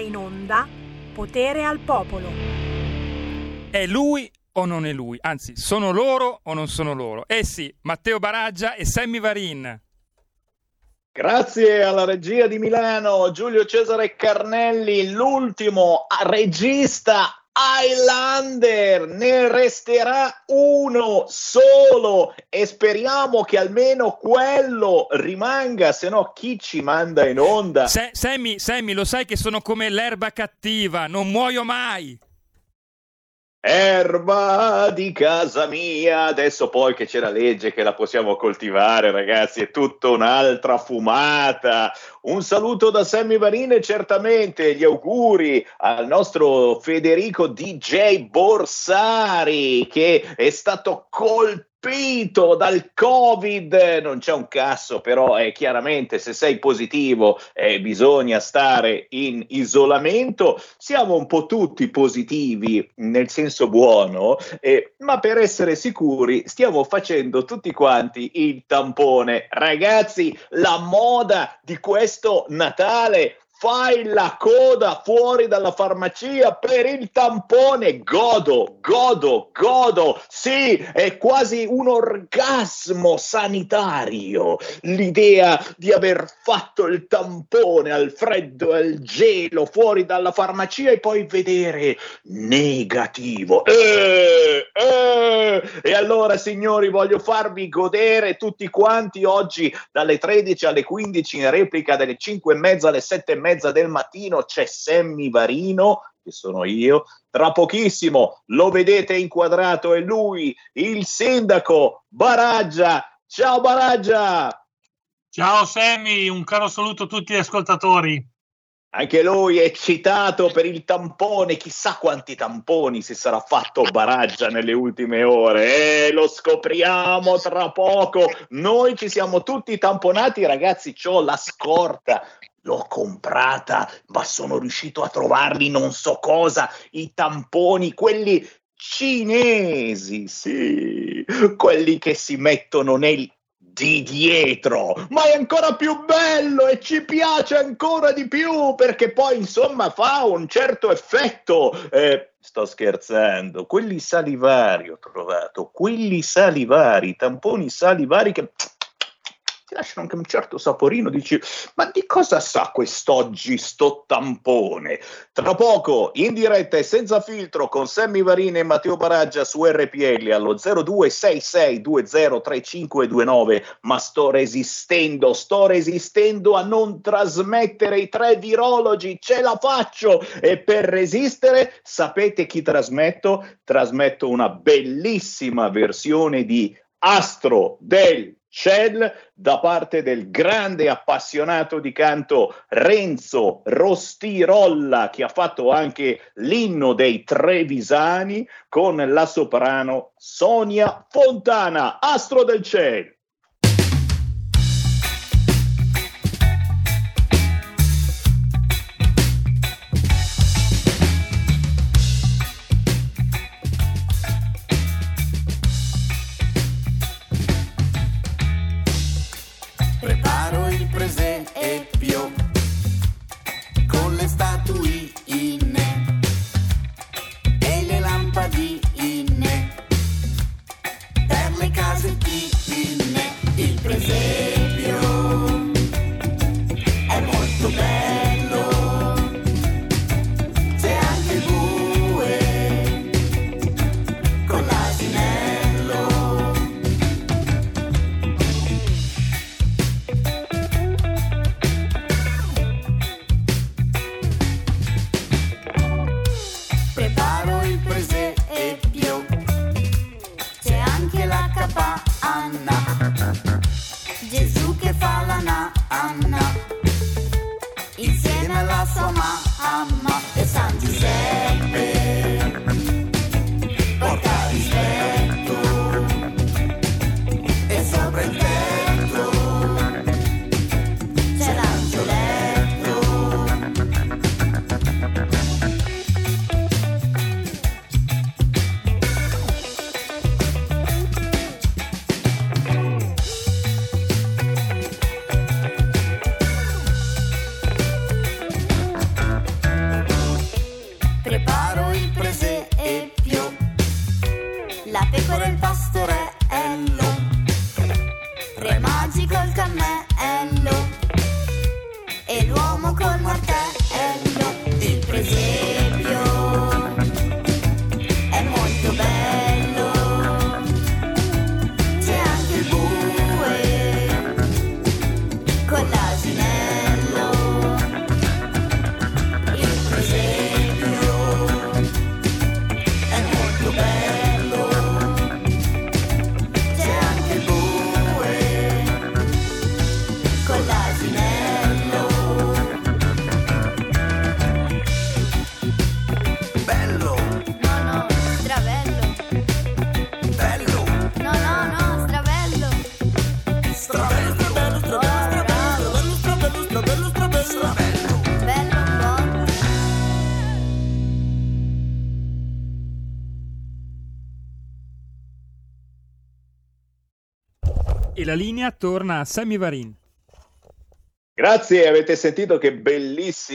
in onda Potere al Popolo. È lui o non è lui? Anzi, sono loro o non sono loro? Eh sì, Matteo Baraggia e Sammy Varin. Grazie alla regia di Milano, Giulio Cesare Carnelli, l'ultimo regista Highlander ne resterà uno solo e speriamo che almeno quello rimanga, se no chi ci manda in onda? Se, Sammy, Sammy, lo sai che sono come l'erba cattiva, non muoio mai. Erba di casa mia, adesso poi che c'è la legge che la possiamo coltivare, ragazzi, è tutta un'altra fumata. Un saluto da Sammy Varine, certamente gli auguri al nostro Federico DJ Borsari che è stato colpito colpito dal Covid, non c'è un casso, però è chiaramente se sei positivo eh, bisogna stare in isolamento. Siamo un po' tutti positivi nel senso buono, eh, ma per essere sicuri stiamo facendo tutti quanti il tampone. Ragazzi, la moda di questo Natale fai la coda fuori dalla farmacia per il tampone, godo, godo, godo. Sì, è quasi un orgasmo sanitario l'idea di aver fatto il tampone al freddo e al gelo fuori dalla farmacia e poi vedere negativo. Eh, eh. E allora, signori, voglio farvi godere tutti quanti oggi dalle 13 alle 15 in replica dalle 5 e mezza alle 7 e mezza mezza del mattino c'è Sammy Varino, che sono io. Tra pochissimo lo vedete inquadrato, è lui, il sindaco Baraggia. Ciao Baraggia! Ciao Sammy, un caro saluto a tutti gli ascoltatori. Anche lui è eccitato per il tampone, chissà quanti tamponi si sarà fatto Baraggia nelle ultime ore. Eh, lo scopriamo tra poco. Noi ci siamo tutti tamponati, ragazzi. C'ho la scorta L'ho comprata, ma sono riuscito a trovarli non so cosa, i tamponi, quelli cinesi, sì, quelli che si mettono nel di dietro, ma è ancora più bello e ci piace ancora di più perché poi insomma fa un certo effetto. Eh, sto scherzando, quelli salivari ho trovato, quelli salivari, tamponi salivari che ti lasciano anche un certo saporino, dici ma di cosa sa quest'oggi sto tampone? Tra poco in diretta e senza filtro con Sammy Varini e Matteo Baraggia su RPL allo 0266203529 ma sto resistendo, sto resistendo a non trasmettere i tre virologi, ce la faccio e per resistere sapete chi trasmetto? Trasmetto una bellissima versione di Astro del Shell da parte del grande appassionato di canto Renzo Rostirolla che ha fatto anche l'inno dei Trevisani con la soprano Sonia Fontana, Astro del Cielo. La linea torna a Sammy Varin. Grazie, avete sentito che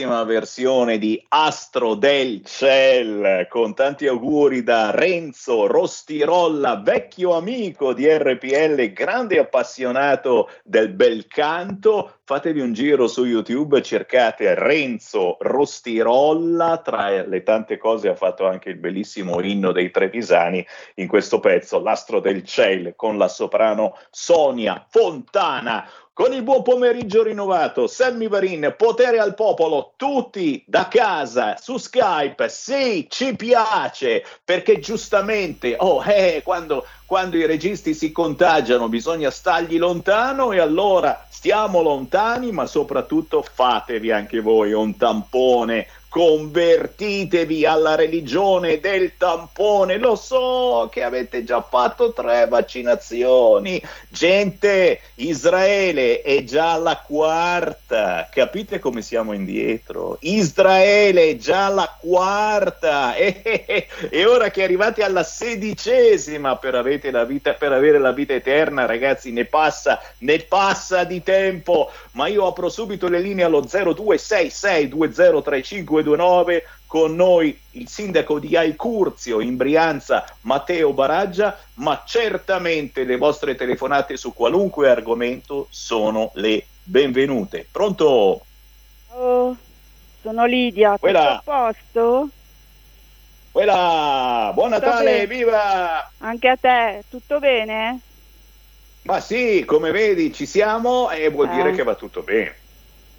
bellissima versione di Astro del Ciel, con tanti auguri da Renzo Rostirolla, vecchio amico di RPL, grande appassionato del bel canto. Fatevi un giro su YouTube, cercate Renzo Rostirolla, tra le tante cose ha fatto anche il bellissimo inno dei Trevisani in questo pezzo, L'Astro del Ciel, con la soprano Sonia Fontana con il buon pomeriggio rinnovato, Sammy Varin, potere al popolo, tutti da casa, su Skype, sì, ci piace, perché giustamente, oh, eh, quando, quando i registi si contagiano bisogna stargli lontano e allora stiamo lontani, ma soprattutto fatevi anche voi un tampone convertitevi alla religione del tampone. Lo so che avete già fatto tre vaccinazioni. Gente, Israele è già alla quarta. Capite come siamo indietro? Israele è già alla quarta. E, e ora che arrivate alla sedicesima per, la vita, per avere la vita eterna, ragazzi, ne passa, ne passa di tempo. Ma io apro subito le linee allo 02662035 229 con noi il sindaco di Aicurzio in Brianza Matteo Baraggia, ma certamente le vostre telefonate su qualunque argomento sono le benvenute. Pronto? Oh, sono Lidia, tutto Quella. a posto? Quella, buon Natale, viva! Anche a te, tutto bene? Ma sì, come vedi ci siamo e vuol eh. dire che va tutto bene.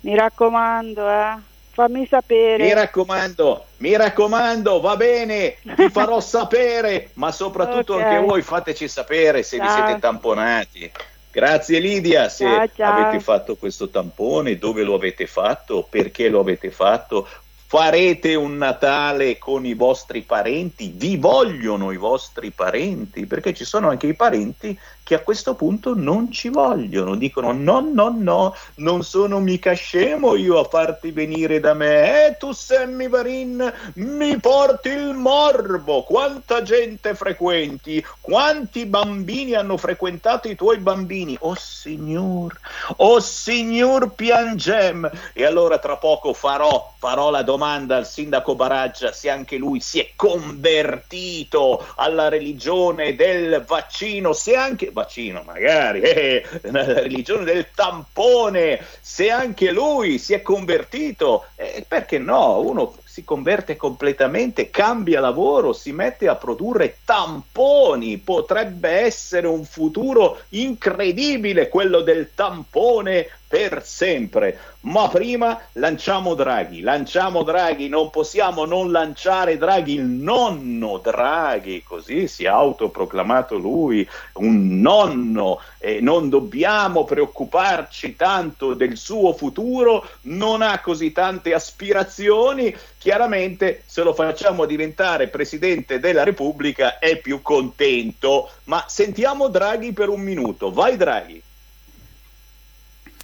Mi raccomando, eh. Fammi sapere. Mi raccomando, mi raccomando, va bene, ti farò sapere, ma soprattutto okay. anche voi fateci sapere se ciao. vi siete tamponati. Grazie Lidia, se ciao, ciao. avete fatto questo tampone, dove lo avete fatto, perché lo avete fatto, farete un Natale con i vostri parenti, vi vogliono i vostri parenti, perché ci sono anche i parenti che a questo punto non ci vogliono, dicono no, no, no, non sono mica scemo io a farti venire da me, eh tu Sammy Varin mi porti il morbo, quanta gente frequenti, quanti bambini hanno frequentato i tuoi bambini, oh signor, oh signor piangem, e allora tra poco farò, farò la domanda al sindaco Baraggia se anche lui si è convertito alla religione del vaccino, se anche vaccino, magari, eh, la religione del tampone, se anche lui si è convertito, eh, perché no? Uno si converte completamente, cambia lavoro, si mette a produrre tamponi, potrebbe essere un futuro incredibile quello del tampone per sempre. Ma prima lanciamo Draghi, lanciamo Draghi, non possiamo non lanciare Draghi, il nonno Draghi, così si è autoproclamato lui, un nonno, e non dobbiamo preoccuparci tanto del suo futuro, non ha così tante aspirazioni, chiaramente se lo facciamo diventare Presidente della Repubblica è più contento. Ma sentiamo Draghi per un minuto, vai Draghi.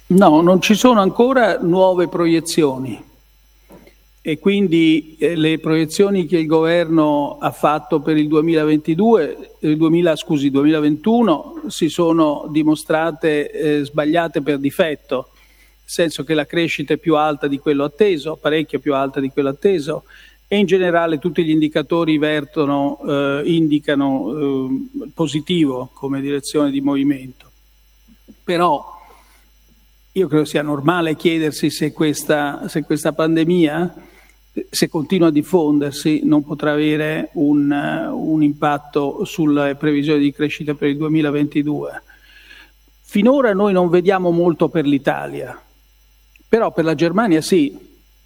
No, non ci sono ancora nuove proiezioni e quindi eh, le proiezioni che il governo ha fatto per il 2022, il 2000, scusi, 2021 si sono dimostrate eh, sbagliate per difetto, senso che la crescita è più alta di quello atteso, parecchio più alta di quello atteso e in generale tutti gli indicatori vertono, eh, indicano eh, positivo come direzione di movimento. Però io credo sia normale chiedersi se questa, se questa pandemia, se continua a diffondersi, non potrà avere un, un impatto sulle previsioni di crescita per il 2022. Finora noi non vediamo molto per l'Italia, però per la Germania sì.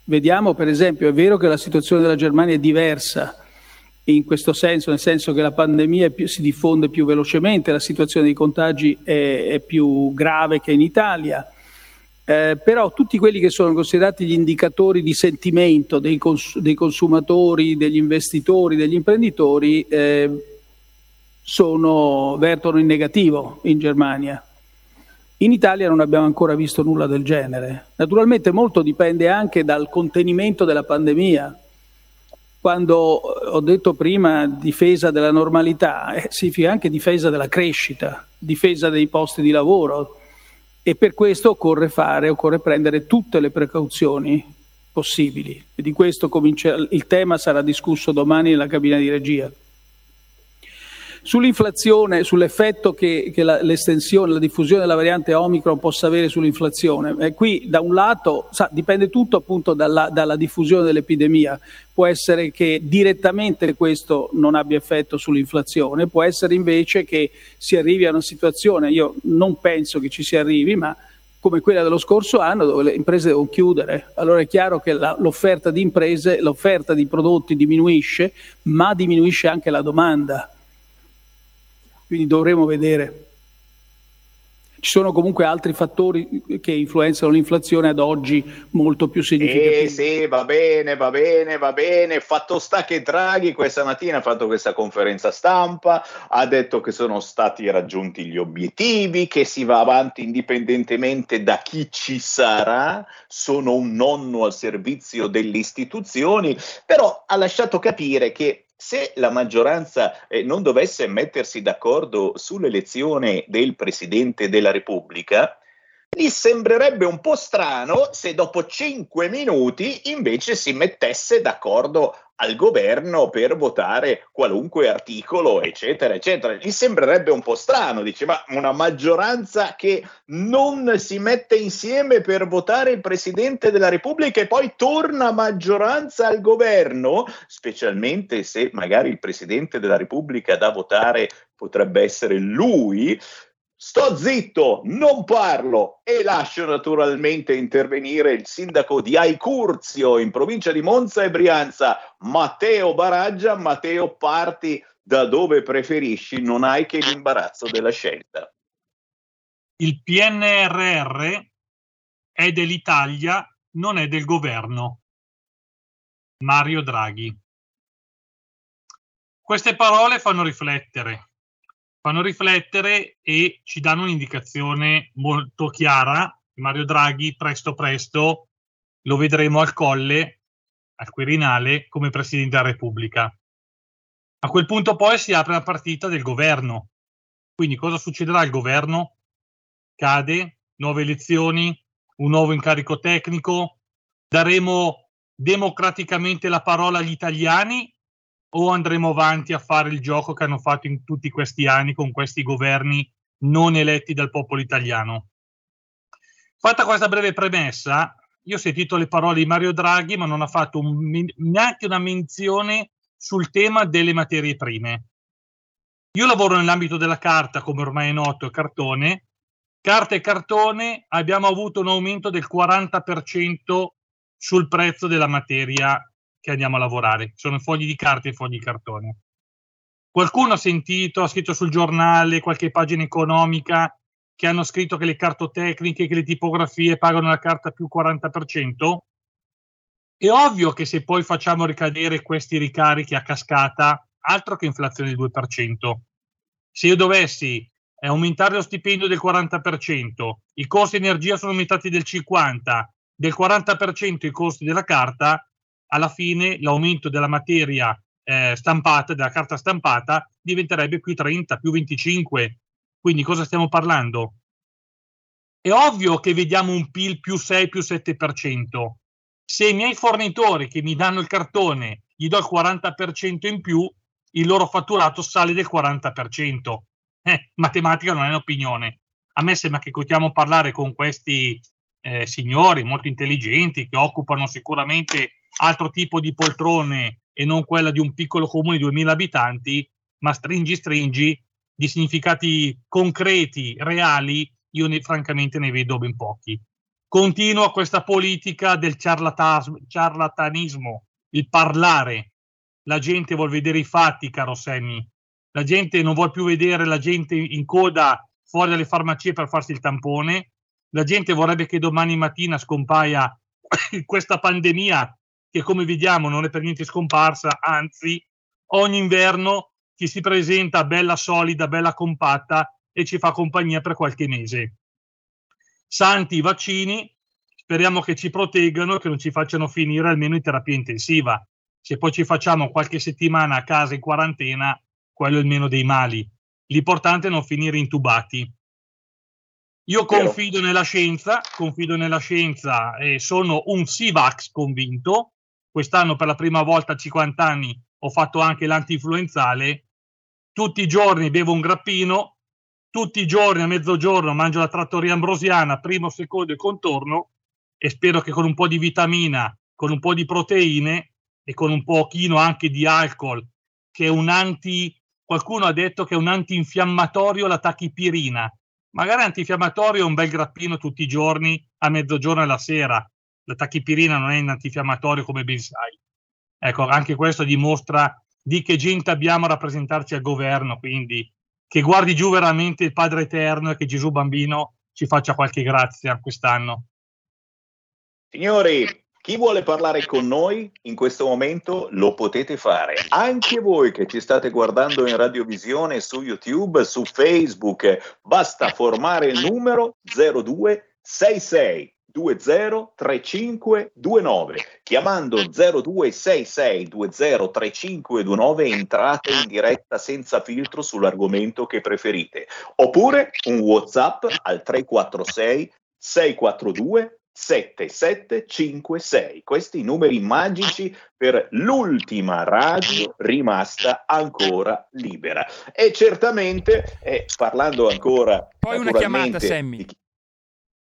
Vediamo per esempio, è vero che la situazione della Germania è diversa in questo senso, nel senso che la pandemia più, si diffonde più velocemente, la situazione dei contagi è, è più grave che in Italia eh, però tutti quelli che sono considerati gli indicatori di sentimento dei, cons- dei consumatori, degli investitori, degli imprenditori eh, sono, vertono in negativo in Germania. In Italia non abbiamo ancora visto nulla del genere. Naturalmente molto dipende anche dal contenimento della pandemia. Quando ho detto prima difesa della normalità, eh, significa anche difesa della crescita, difesa dei posti di lavoro, e per questo occorre fare, occorre prendere tutte le precauzioni possibili. E di questo comincia, il tema sarà discusso domani nella cabina di regia. Sull'inflazione, sull'effetto che, che la, l'estensione, la diffusione della variante Omicron possa avere sull'inflazione, eh, qui da un lato sa, dipende tutto appunto dalla, dalla, diffusione dell'epidemia, può essere che direttamente questo non abbia effetto sull'inflazione, può essere invece che si arrivi a una situazione, io non penso che ci si arrivi, ma come quella dello scorso anno dove le imprese devono chiudere. Allora è chiaro che la, l'offerta di imprese, l'offerta di prodotti diminuisce, ma diminuisce anche la domanda quindi dovremo vedere. Ci sono comunque altri fattori che influenzano l'inflazione ad oggi molto più significativi. Eh sì, va bene, va bene, va bene. Fatto sta che Draghi questa mattina ha fatto questa conferenza stampa, ha detto che sono stati raggiunti gli obiettivi, che si va avanti indipendentemente da chi ci sarà, sono un nonno al servizio delle istituzioni, però ha lasciato capire che se la maggioranza eh, non dovesse mettersi d'accordo sull'elezione del Presidente della Repubblica, gli sembrerebbe un po' strano se dopo cinque minuti invece si mettesse d'accordo al governo per votare qualunque articolo, eccetera, eccetera. Gli sembrerebbe un po' strano, dice, ma una maggioranza che non si mette insieme per votare il Presidente della Repubblica e poi torna maggioranza al governo, specialmente se magari il Presidente della Repubblica da votare potrebbe essere lui, Sto zitto, non parlo e lascio naturalmente intervenire il sindaco di Aicurzio in provincia di Monza e Brianza, Matteo Baraggia. Matteo, parti da dove preferisci, non hai che l'imbarazzo della scelta. Il PNRR è dell'Italia, non è del governo. Mario Draghi. Queste parole fanno riflettere fanno riflettere e ci danno un'indicazione molto chiara. Mario Draghi presto presto lo vedremo al colle, al Quirinale, come Presidente della Repubblica. A quel punto poi si apre la partita del governo. Quindi cosa succederà al governo? Cade, nuove elezioni, un nuovo incarico tecnico, daremo democraticamente la parola agli italiani o andremo avanti a fare il gioco che hanno fatto in tutti questi anni con questi governi non eletti dal popolo italiano. Fatta questa breve premessa, io ho sentito le parole di Mario Draghi, ma non ha fatto un, neanche una menzione sul tema delle materie prime. Io lavoro nell'ambito della carta, come ormai è noto, e cartone. Carta e cartone abbiamo avuto un aumento del 40% sul prezzo della materia che andiamo a lavorare. Sono fogli di carta e fogli di cartone. Qualcuno ha sentito, ha scritto sul giornale, qualche pagina economica, che hanno scritto che le cartotecniche, che le tipografie pagano la carta più 40%? È ovvio che se poi facciamo ricadere questi ricarichi a cascata, altro che inflazione del 2%. Se io dovessi eh, aumentare lo stipendio del 40%, i costi energia sono aumentati del 50%, del 40% i costi della carta, alla fine l'aumento della materia eh, stampata, della carta stampata, diventerebbe più 30, più 25. Quindi cosa stiamo parlando? È ovvio che vediamo un PIL più 6, più 7%. Se i miei fornitori che mi danno il cartone gli do il 40% in più, il loro fatturato sale del 40%. Eh, matematica non è un'opinione. A me sembra che continuiamo parlare con questi eh, signori molto intelligenti che occupano sicuramente altro tipo di poltrone e non quella di un piccolo comune di 2000 abitanti, ma stringi stringi di significati concreti, reali, io ne, francamente ne vedo ben pochi. Continua questa politica del ciarlatanismo, il parlare. La gente vuole vedere i fatti, caro Sammy. La gente non vuole più vedere la gente in coda fuori dalle farmacie per farsi il tampone. La gente vorrebbe che domani mattina scompaia questa pandemia che come vediamo non è per niente scomparsa, anzi ogni inverno ci si presenta bella solida, bella compatta e ci fa compagnia per qualche mese. Santi i vaccini, speriamo che ci proteggano e che non ci facciano finire almeno in terapia intensiva. Se poi ci facciamo qualche settimana a casa in quarantena, quello è il meno dei mali. L'importante è non finire intubati. Io confido nella scienza, confido nella scienza e sono un Sivax convinto. Quest'anno per la prima volta a 50 anni ho fatto anche l'antinfluenzale. Tutti i giorni bevo un grappino, tutti i giorni a mezzogiorno mangio la trattoria ambrosiana, primo, secondo e contorno e spero che con un po' di vitamina, con un po' di proteine e con un pochino anche di alcol, che è un anti, qualcuno ha detto che è un antinfiammatorio la tachipirina, magari antinfiammatorio è un bel grappino tutti i giorni a mezzogiorno e la sera. La tachipirina non è un antinfiammatorio come ben sai. Ecco, anche questo dimostra di che gente abbiamo a rappresentarci al governo, quindi che guardi giù veramente il Padre Eterno e che Gesù Bambino ci faccia qualche grazia quest'anno. Signori, chi vuole parlare con noi in questo momento lo potete fare. Anche voi che ci state guardando in radiovisione su YouTube, su Facebook, basta formare il numero 0266 203529 chiamando 0266 203529 entrate in diretta senza filtro sull'argomento che preferite oppure un whatsapp al 346 642 7756. Questi numeri magici per l'ultima radio rimasta ancora libera. E certamente, eh, parlando ancora... Poi una chiamata, Sammy.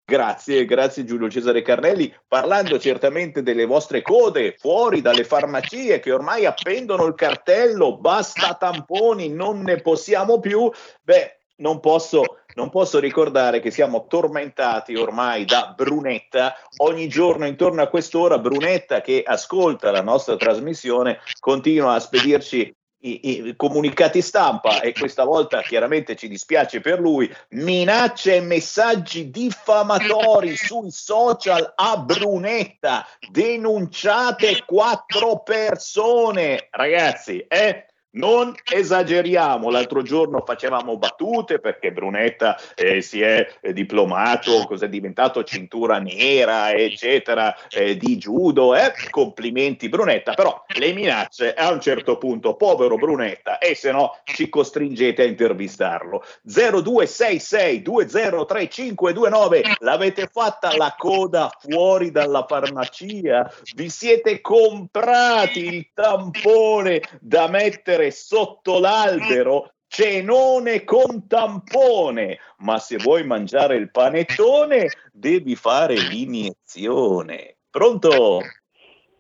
Grazie, grazie Giulio Cesare Carnelli. Parlando certamente delle vostre code fuori dalle farmacie che ormai appendono il cartello, basta tamponi, non ne possiamo più. Beh, non posso, non posso, ricordare che siamo tormentati ormai da Brunetta. Ogni giorno intorno a quest'ora Brunetta che ascolta la nostra trasmissione continua a spedirci i, i, comunicati stampa e questa volta chiaramente ci dispiace per lui, minacce e messaggi diffamatori sui social a Brunetta, denunciate quattro persone, ragazzi, eh? Non esageriamo, l'altro giorno facevamo battute perché Brunetta eh, si è eh, diplomato, cos'è diventato cintura nera, eccetera, eh, di judo, eh? complimenti Brunetta, però le minacce a un certo punto, povero Brunetta, e se no ci costringete a intervistarlo. 0266203529, l'avete fatta la coda fuori dalla farmacia? Vi siete comprati il tampone da mettere mangiare sotto l'albero cenone con tampone, ma se vuoi mangiare il panettone devi fare l'iniezione. Pronto?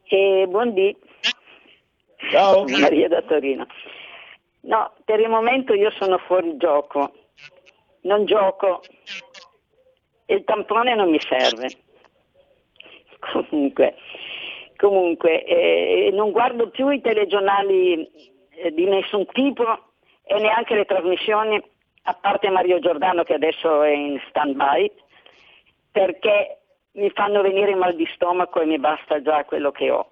Eh, buondì. Ciao. Maria da Torino. No, per il momento io sono fuori gioco. Non gioco. Il tampone non mi serve. Comunque, comunque eh, non guardo più i telegiornali eh, di nessun tipo e neanche le trasmissioni, a parte Mario Giordano che adesso è in stand-by, perché mi fanno venire mal di stomaco e mi basta già quello che ho.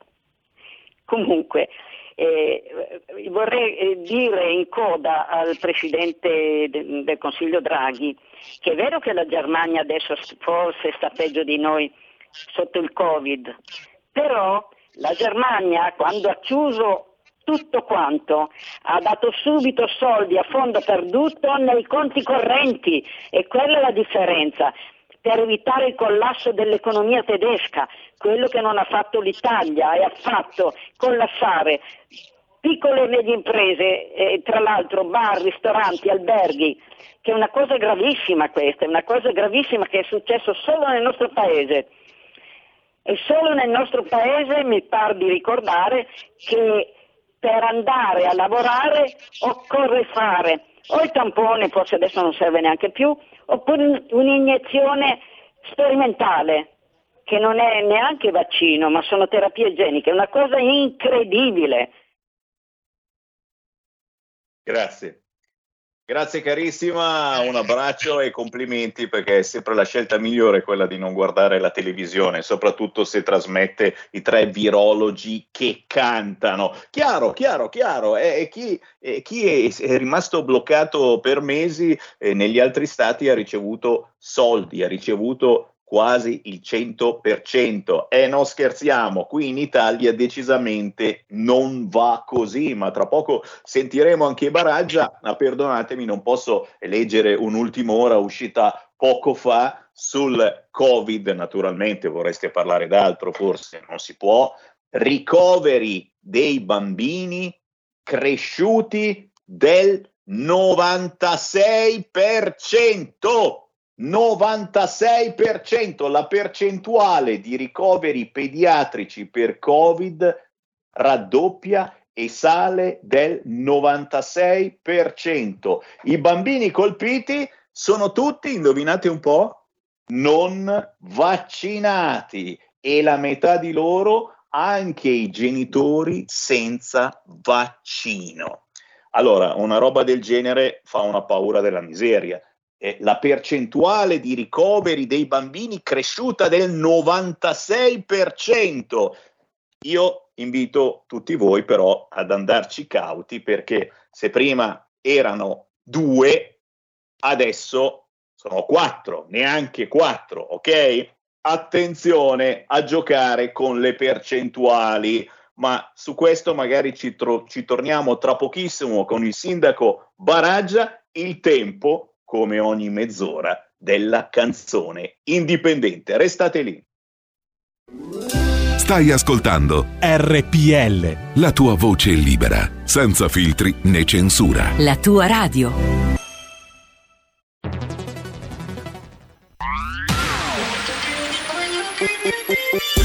Comunque, eh, vorrei eh, dire in coda al Presidente de- del Consiglio Draghi che è vero che la Germania adesso forse sta peggio di noi sotto il Covid, però la Germania quando ha chiuso tutto quanto, ha dato subito soldi a fondo perduto nei conti correnti e quella è la differenza per evitare il collasso dell'economia tedesca, quello che non ha fatto l'Italia e ha fatto collassare piccole e medie imprese, eh, tra l'altro bar, ristoranti, alberghi, che è una cosa gravissima questa, è una cosa gravissima che è successo solo nel nostro paese. E solo nel nostro paese mi pare di ricordare che per andare a lavorare occorre fare o il tampone, forse adesso non serve neanche più, oppure un'iniezione sperimentale che non è neanche vaccino, ma sono terapie igieniche, è una cosa incredibile. Grazie. Grazie carissima, un abbraccio e complimenti perché è sempre la scelta migliore quella di non guardare la televisione, soprattutto se trasmette i tre virologi che cantano. Chiaro, chiaro, chiaro, e chi, eh, chi è, è, rimasto bloccato per mesi eh, negli altri stati ha ricevuto soldi, ha ricevuto quasi il 100%. E non scherziamo, qui in Italia decisamente non va così, ma tra poco sentiremo anche Baraggia, ma perdonatemi, non posso leggere un'ultima ora uscita poco fa sul Covid, naturalmente vorreste parlare d'altro, forse non si può, ricoveri dei bambini cresciuti del 96%. 96% la percentuale di ricoveri pediatrici per Covid raddoppia e sale del 96%. I bambini colpiti sono tutti, indovinate un po', non vaccinati e la metà di loro anche i genitori senza vaccino. Allora, una roba del genere fa una paura della miseria eh, la percentuale di ricoveri dei bambini cresciuta del 96%. Io invito tutti voi però ad andarci cauti perché se prima erano due, adesso sono quattro, neanche quattro, ok? Attenzione a giocare con le percentuali, ma su questo magari ci, tro- ci torniamo tra pochissimo con il sindaco Baraggia. Il tempo come ogni mezz'ora, della canzone indipendente. Restate lì. Stai ascoltando RPL. La tua voce libera, senza filtri né censura. La tua radio.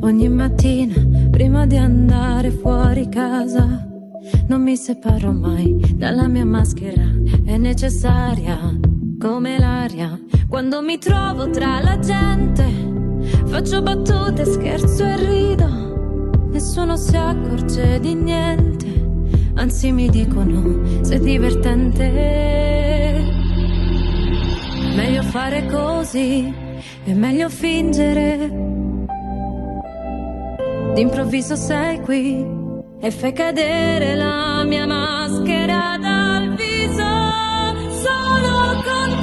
Ogni mattina, prima di andare fuori casa, non mi separo mai dalla mia maschera, è necessaria come l'aria. Quando mi trovo tra la gente, faccio battute, scherzo e rido, nessuno si accorge di niente, anzi mi dicono sei divertente. Meglio fare così, è meglio fingere D'improvviso sei qui e fai cadere la mia maschera dal viso. Solo con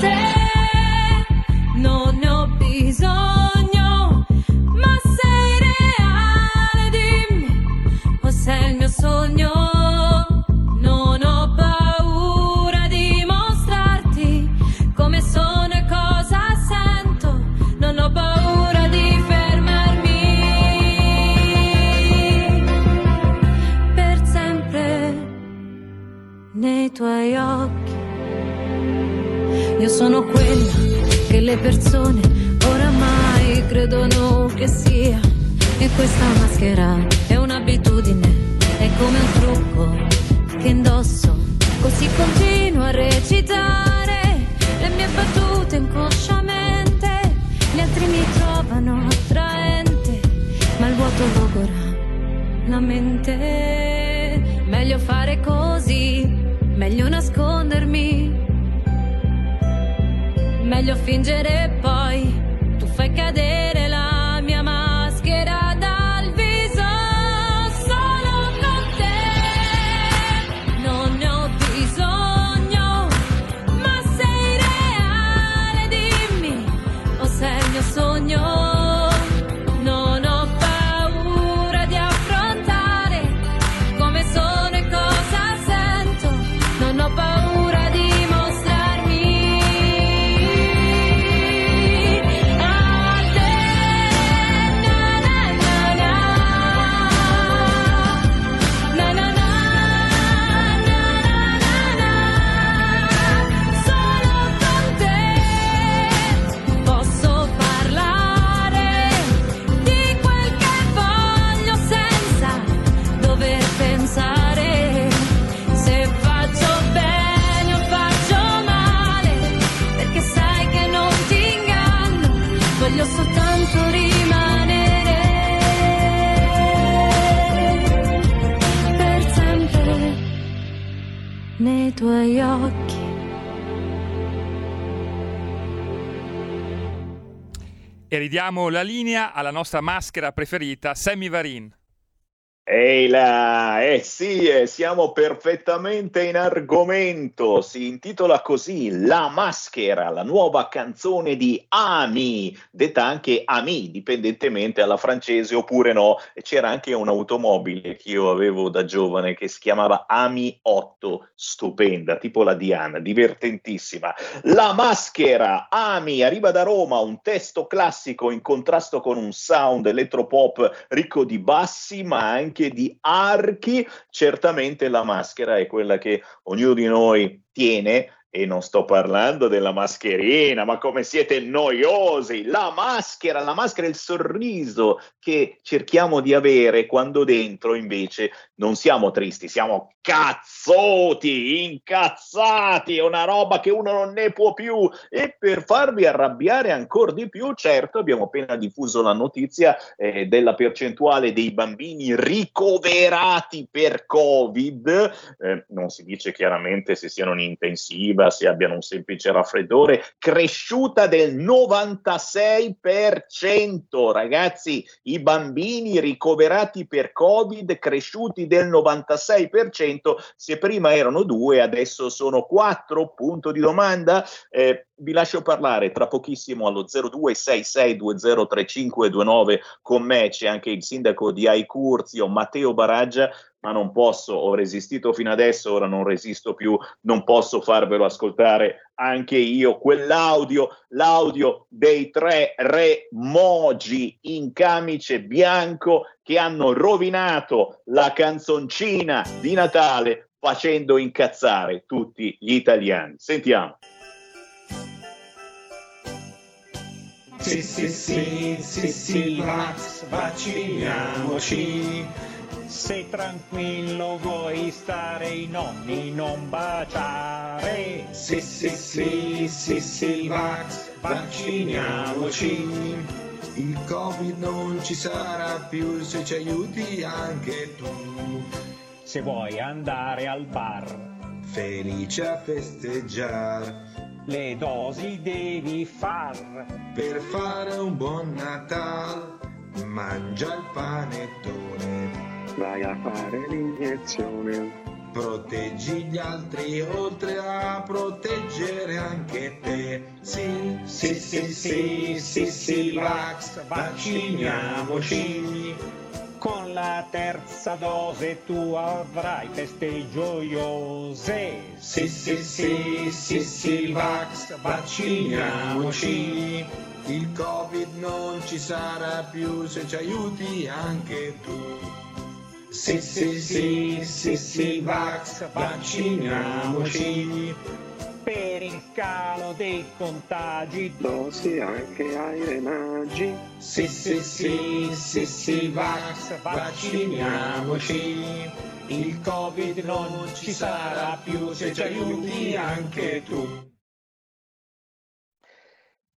le persone oramai credono che sia. E questa maschera è un'abitudine, è come un trucco che indosso Così continuo a recitare le mie battute inconsciamente. Gli altri mi trovano attraente, ma il vuoto logora la mente. Meglio fare così, meglio nascondermi. Meglio fingere poi tu fai cadere tuoi occhi. E ridiamo la linea alla nostra maschera preferita, Sammy Varin. Ehi là, eh sì, eh, siamo perfettamente in argomento. Si intitola così La maschera, la nuova canzone di Ami, detta anche Ami, dipendentemente alla francese oppure no. C'era anche un'automobile che io avevo da giovane che si chiamava Ami 8, stupenda, tipo la Diana, divertentissima. La maschera, Ami, arriva da Roma, un testo classico in contrasto con un sound elettropop ricco di bassi, ma anche di archi. Certamente la maschera è quella che ognuno di noi tiene e non sto parlando della mascherina, ma come siete noiosi! La maschera, la maschera il sorriso che cerchiamo di avere quando dentro invece non siamo tristi, siamo cazzoti, incazzati, è una roba che uno non ne può più. E per farvi arrabbiare ancora di più, certo, abbiamo appena diffuso la notizia eh, della percentuale dei bambini ricoverati per Covid, eh, non si dice chiaramente se siano in intensiva, se abbiano un semplice raffreddore, cresciuta del 96%, ragazzi, i bambini ricoverati per Covid cresciuti del 96%, se prima erano due, adesso sono quattro, punto di domanda. Eh, vi lascio parlare. Tra pochissimo allo 0266203529 con me, c'è anche il sindaco di Aicurzio, Matteo Baraggia, ma non posso, ho resistito fino adesso, ora non resisto più, non posso farvelo ascoltare anche io, quell'audio, l'audio dei tre re mogi in camice bianco che hanno rovinato la canzoncina di Natale facendo incazzare tutti gli italiani. Sentiamo. Sì, sì, sì, sì, sì, vax, vacciniamoci. Se tranquillo vuoi stare i nonni non baciare. Sì, sì, sì, sì, sì, vax, vacciniamoci. Il Covid non ci sarà più se ci aiuti anche tu. Se vuoi andare al bar, Felice a festeggiare le dosi devi far. per fare un buon Natale. Mangia il panettone. Vai a fare l'iniezione. Proteggi gli altri oltre a proteggere anche te. Sì, sì, sì, sì, sì, sì, vax, vacciniamoci. Con la terza dose tu avrai feste gioiose. Sì, sì, sì, sì, sì, vax, vacciniamoci. Il Covid non ci sarà più se ci aiuti anche tu. Sì, sì, sì, sì, sì, vax, vacciniamoci. Per il calo dei contagi, Dosi anche ai renaggi. Sì, sì, sì, sì, sì, vax, vacciniamoci. Il Covid non ci sarà più se ci aiuti anche tu.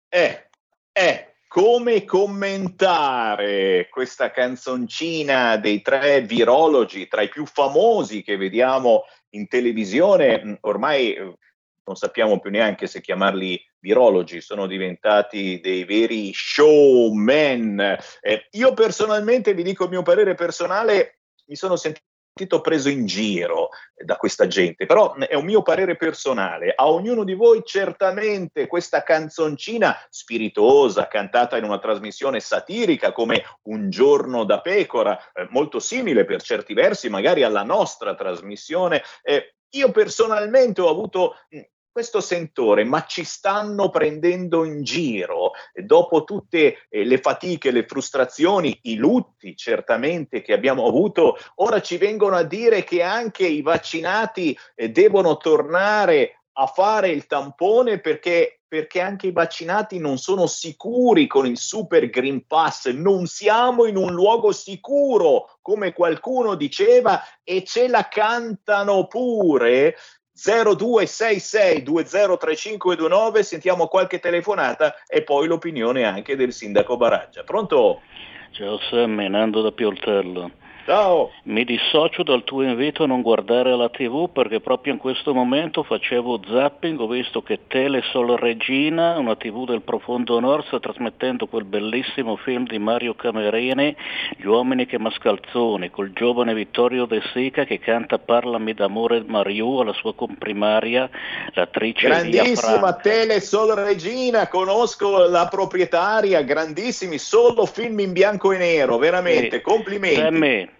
Eh, eh, come commentare questa canzoncina dei tre virologi, tra i più famosi che vediamo in televisione? Mm, ormai eh, non sappiamo più neanche se chiamarli virologi, sono diventati dei veri showman. Eh, io personalmente, vi dico il mio parere personale, mi sono sentito preso in giro da questa gente, però è un mio parere personale. A ognuno di voi certamente questa canzoncina spiritosa, cantata in una trasmissione satirica come Un giorno da pecora, eh, molto simile per certi versi magari alla nostra trasmissione, eh, io personalmente ho avuto questo sentore, ma ci stanno prendendo in giro dopo tutte eh, le fatiche, le frustrazioni, i lutti certamente che abbiamo avuto, ora ci vengono a dire che anche i vaccinati eh, devono tornare a fare il tampone perché, perché anche i vaccinati non sono sicuri con il Super Green Pass, non siamo in un luogo sicuro, come qualcuno diceva, e ce la cantano pure. 0266 203529, sentiamo qualche telefonata e poi l'opinione anche del sindaco Baraggia. Pronto? Ciao Sammy, Nando da Pioltello. Ciao. Mi dissocio dal tuo invito a non guardare la TV perché proprio in questo momento facevo zapping, ho visto che Telesol Regina, una TV del profondo nord, sta trasmettendo quel bellissimo film di Mario Camerini, Gli uomini che mascalzoni, col giovane Vittorio De Sica che canta Parlami d'amore Mariù alla sua comprimaria, l'attrice Grandissima Telesol Regina, conosco la proprietaria, grandissimi, solo film in bianco e nero, veramente, Eh, complimenti.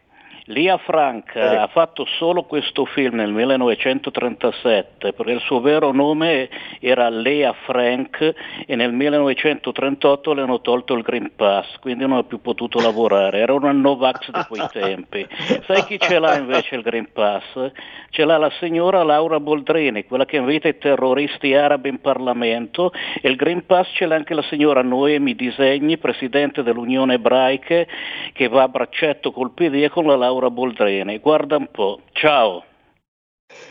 Lia Frank Eh. ha fatto solo questo film nel 1937 perché il suo vero nome era Lea Frank e nel 1938 le hanno tolto il Green Pass, quindi non ha più potuto lavorare. Era una Novax di quei tempi. Sai chi ce l'ha invece il Green Pass? Ce l'ha la signora Laura Boldrini, quella che invita i terroristi arabi in Parlamento e il Green Pass ce l'ha anche la signora Noemi Disegni, presidente dell'Unione Ebraiche, che va a braccetto col PD e con la Laura Boldrini. Guarda un po'. Ciao.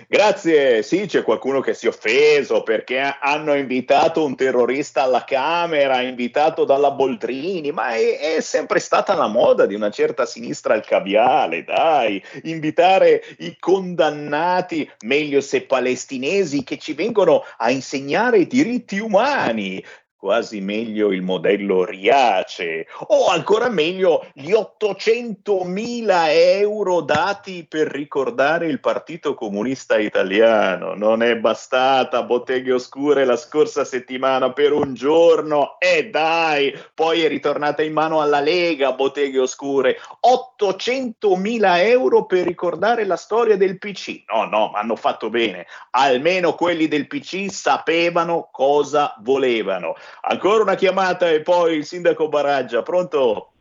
Grazie, sì, c'è qualcuno che si è offeso perché hanno invitato un terrorista alla Camera, invitato dalla Boldrini, ma è, è sempre stata la moda di una certa sinistra al caviale, dai, invitare i condannati, meglio se palestinesi, che ci vengono a insegnare i diritti umani. Quasi meglio il modello Riace, o ancora meglio gli 800.000 euro dati per ricordare il Partito Comunista Italiano. Non è bastata Botteghe Oscure la scorsa settimana per un giorno, e dai, poi è ritornata in mano alla Lega Botteghe Oscure. 800.000 euro per ricordare la storia del PC. No, no, ma hanno fatto bene. Almeno quelli del PC sapevano cosa volevano. Ancora una chiamata e poi il sindaco Baraggia. Pronto?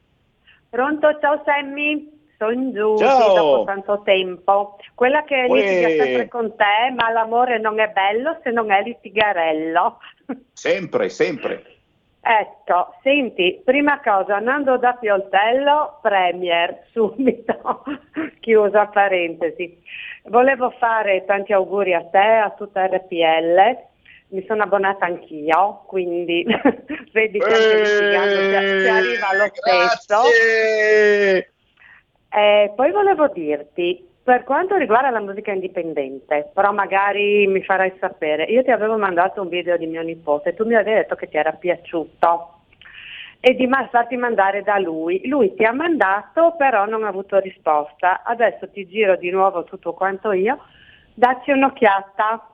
Pronto, ciao Sammy, sono giù Ciao. dopo tanto tempo. Quella che Uè. litiga sempre con te, ma l'amore non è bello se non è litigarello. Sempre, sempre. Ecco, senti, prima cosa, andando da Pioltello, Premier, subito, chiusa parentesi. Volevo fare tanti auguri a te, a tutta RPL, mi sono abbonata anch'io, quindi vedi che si arriva allo stesso. Eh, poi volevo dirti, per quanto riguarda la musica indipendente, però magari mi farai sapere, io ti avevo mandato un video di mio nipote, tu mi avevi detto che ti era piaciuto e di farti mandare da lui. Lui ti ha mandato, però non ha avuto risposta. Adesso ti giro di nuovo tutto quanto io, dacci un'occhiata.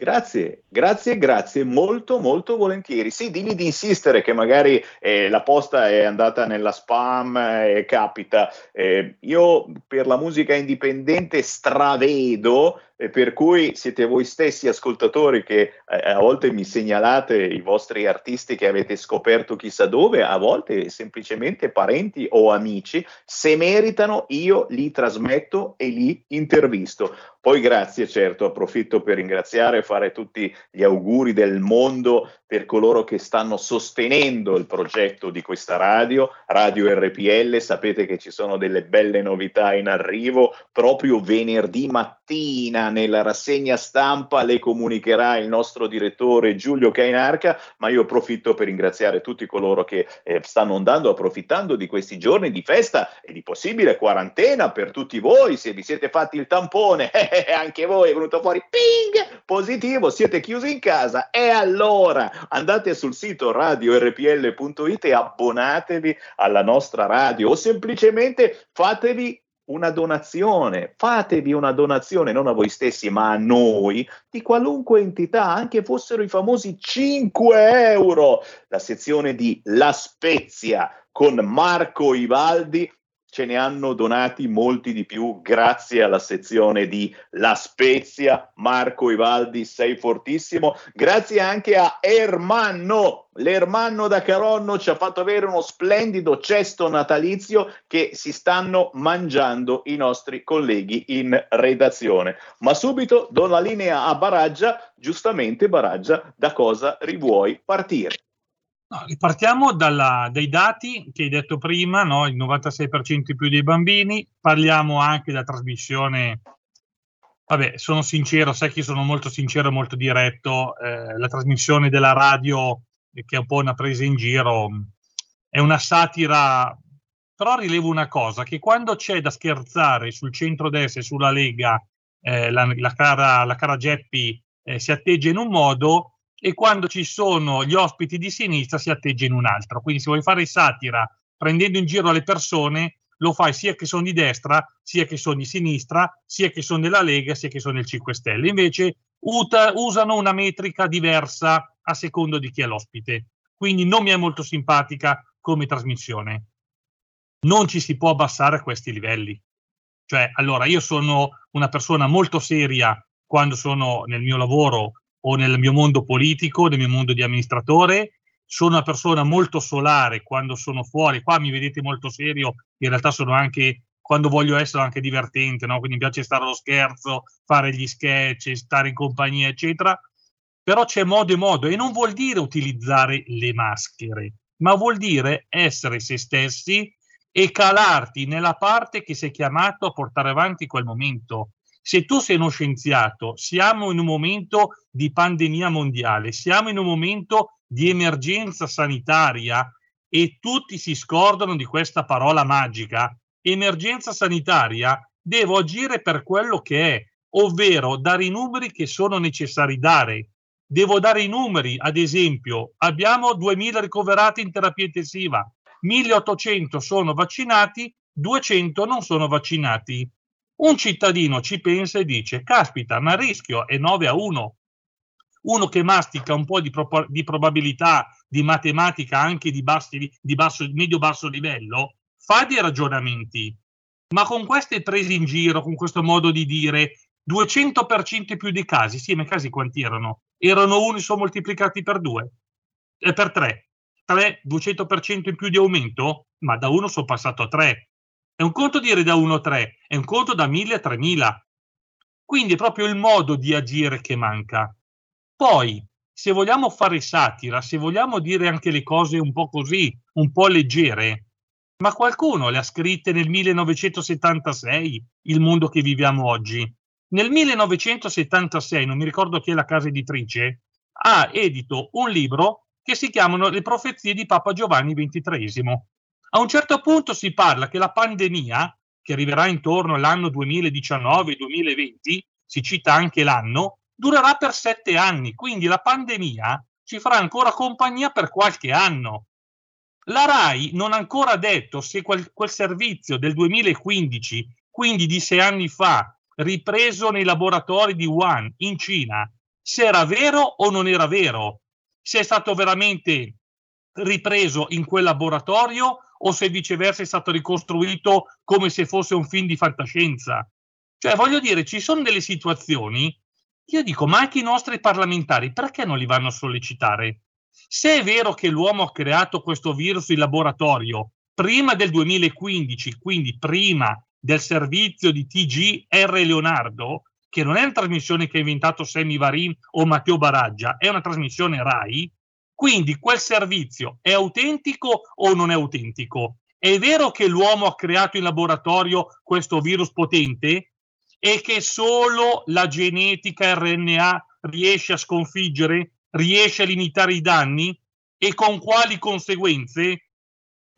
Grazie, grazie, grazie, molto, molto volentieri. Sì, digli di insistere che magari eh, la posta è andata nella spam e capita. Eh, io per la musica indipendente stravedo, eh, per cui siete voi stessi ascoltatori che eh, a volte mi segnalate i vostri artisti che avete scoperto chissà dove, a volte semplicemente parenti o amici. Se meritano, io li trasmetto e li intervisto. Poi grazie, certo, approfitto per ringraziare e fare tutti gli auguri del mondo per coloro che stanno sostenendo il progetto di questa radio, Radio RPL. Sapete che ci sono delle belle novità in arrivo. Proprio venerdì mattina nella rassegna stampa le comunicherà il nostro direttore Giulio Cainarca, ma io approfitto per ringraziare tutti coloro che eh, stanno andando, approfittando di questi giorni di festa e di possibile quarantena per tutti voi. Se vi siete fatti il tampone, eh, anche voi è venuto fuori ping positivo, siete chiusi in casa e allora andate sul sito radiorpl.it e abbonatevi alla nostra radio o semplicemente fatevi una donazione, fatevi una donazione non a voi stessi ma a noi di qualunque entità, anche fossero i famosi 5 euro. La sezione di La Spezia con Marco Ivaldi ce ne hanno donati molti di più grazie alla sezione di La Spezia. Marco Ivaldi, sei fortissimo. Grazie anche a Ermanno. L'Ermanno da Caronno ci ha fatto avere uno splendido cesto natalizio che si stanno mangiando i nostri colleghi in redazione. Ma subito do la linea a Baraggia. Giustamente, Baraggia, da cosa rivuoi partire? No, partiamo dalla, dai dati che hai detto prima, no? il 96% in più dei bambini, parliamo anche della trasmissione, vabbè sono sincero, sai che sono molto sincero e molto diretto, eh, la trasmissione della radio che è un po' una presa in giro, è una satira, però rilevo una cosa, che quando c'è da scherzare sul centro-destra e sulla Lega, eh, la, la, cara, la cara Geppi eh, si atteggia in un modo, e quando ci sono gli ospiti di sinistra si atteggia in un altro. Quindi se vuoi fare satira prendendo in giro le persone, lo fai sia che sono di destra, sia che sono di sinistra, sia che sono della Lega, sia che sono del 5 Stelle. Invece uta, usano una metrica diversa a secondo di chi è l'ospite. Quindi non mi è molto simpatica come trasmissione. Non ci si può abbassare a questi livelli. Cioè, allora, io sono una persona molto seria quando sono nel mio lavoro o nel mio mondo politico, nel mio mondo di amministratore. Sono una persona molto solare quando sono fuori. Qua mi vedete molto serio, in realtà sono anche quando voglio essere anche divertente, no? quindi mi piace stare allo scherzo, fare gli sketch, stare in compagnia, eccetera. Però c'è modo e modo e non vuol dire utilizzare le maschere, ma vuol dire essere se stessi e calarti nella parte che sei chiamato a portare avanti quel momento. Se tu sei uno scienziato, siamo in un momento di pandemia mondiale, siamo in un momento di emergenza sanitaria e tutti si scordano di questa parola magica, emergenza sanitaria, devo agire per quello che è, ovvero dare i numeri che sono necessari dare. Devo dare i numeri, ad esempio, abbiamo 2000 ricoverati in terapia intensiva, 1800 sono vaccinati, 200 non sono vaccinati. Un cittadino ci pensa e dice, caspita, ma il rischio è 9 a 1. Uno che mastica un po' di, pro- di probabilità, di matematica anche di, bassi, di basso, medio-basso livello, fa dei ragionamenti. Ma con queste prese in giro, con questo modo di dire 200% più di casi, sì, ma i casi quanti erano? Erano 1 sono moltiplicati per 2 e per 3. 3, 200% in più di aumento? Ma da 1 sono passato a 3. È un conto dire da 1 a 3, è un conto da 1000 a 3000. Quindi è proprio il modo di agire che manca. Poi, se vogliamo fare satira, se vogliamo dire anche le cose un po' così, un po' leggere, ma qualcuno le ha scritte nel 1976, il mondo che viviamo oggi. Nel 1976, non mi ricordo chi è la casa editrice, ha edito un libro che si chiamano Le profezie di Papa Giovanni XXIII. A un certo punto si parla che la pandemia, che arriverà intorno all'anno 2019-2020, si cita anche l'anno, durerà per sette anni, quindi la pandemia ci farà ancora compagnia per qualche anno. La RAI non ha ancora detto se quel, quel servizio del 2015, quindi di sei anni fa, ripreso nei laboratori di Wuhan in Cina, se era vero o non era vero, se è stato veramente ripreso in quel laboratorio o se viceversa è stato ricostruito come se fosse un film di fantascienza. Cioè, voglio dire, ci sono delle situazioni, io dico, ma anche i nostri parlamentari, perché non li vanno a sollecitare? Se è vero che l'uomo ha creato questo virus in laboratorio prima del 2015, quindi prima del servizio di TGR Leonardo, che non è una trasmissione che ha inventato Sammy Varin o Matteo Baraggia, è una trasmissione RAI, Quindi quel servizio è autentico o non è autentico? È vero che l'uomo ha creato in laboratorio questo virus potente e che solo la genetica RNA riesce a sconfiggere, riesce a limitare i danni? E con quali conseguenze?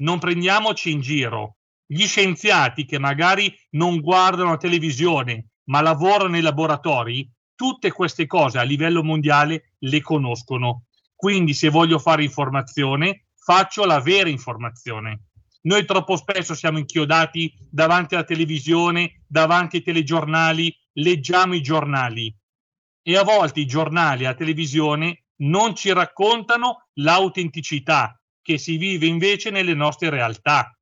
Non prendiamoci in giro. Gli scienziati che magari non guardano la televisione ma lavorano nei laboratori, tutte queste cose a livello mondiale le conoscono. Quindi se voglio fare informazione, faccio la vera informazione. Noi troppo spesso siamo inchiodati davanti alla televisione, davanti ai telegiornali, leggiamo i giornali e a volte i giornali la televisione non ci raccontano l'autenticità che si vive invece nelle nostre realtà.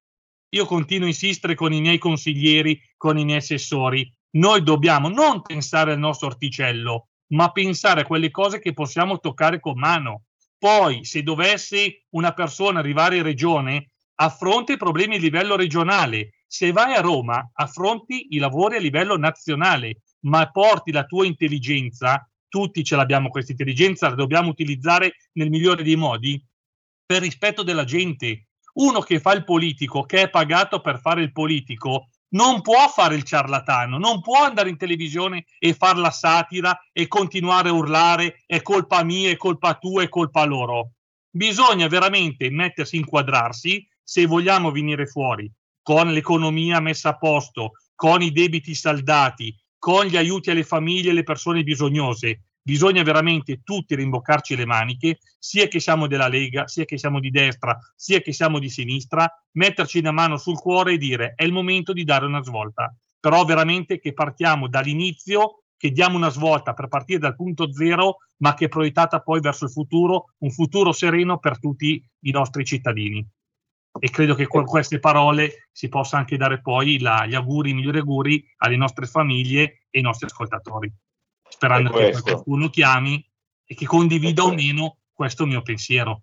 Io continuo a insistere con i miei consiglieri, con i miei assessori. Noi dobbiamo non pensare al nostro orticello, ma pensare a quelle cose che possiamo toccare con mano. Poi, se dovesse una persona arrivare in regione, affronta i problemi a livello regionale. Se vai a Roma, affronti i lavori a livello nazionale, ma porti la tua intelligenza, tutti ce l'abbiamo questa intelligenza, la dobbiamo utilizzare nel migliore dei modi, per rispetto della gente. Uno che fa il politico, che è pagato per fare il politico, non può fare il ciarlatano, non può andare in televisione e fare la satira e continuare a urlare è colpa mia, è colpa tua, è colpa loro. Bisogna veramente mettersi, inquadrarsi se vogliamo venire fuori con l'economia messa a posto, con i debiti saldati, con gli aiuti alle famiglie e alle persone bisognose. Bisogna veramente tutti rimboccarci le maniche, sia che siamo della Lega, sia che siamo di destra, sia che siamo di sinistra, metterci una mano sul cuore e dire è il momento di dare una svolta. Però veramente che partiamo dall'inizio, che diamo una svolta per partire dal punto zero, ma che è proiettata poi verso il futuro, un futuro sereno per tutti i nostri cittadini e credo che con queste parole si possa anche dare poi la, gli auguri, i migliori auguri alle nostre famiglie e ai nostri ascoltatori, sperando che qualcuno chiami e che condivida o meno questo mio pensiero.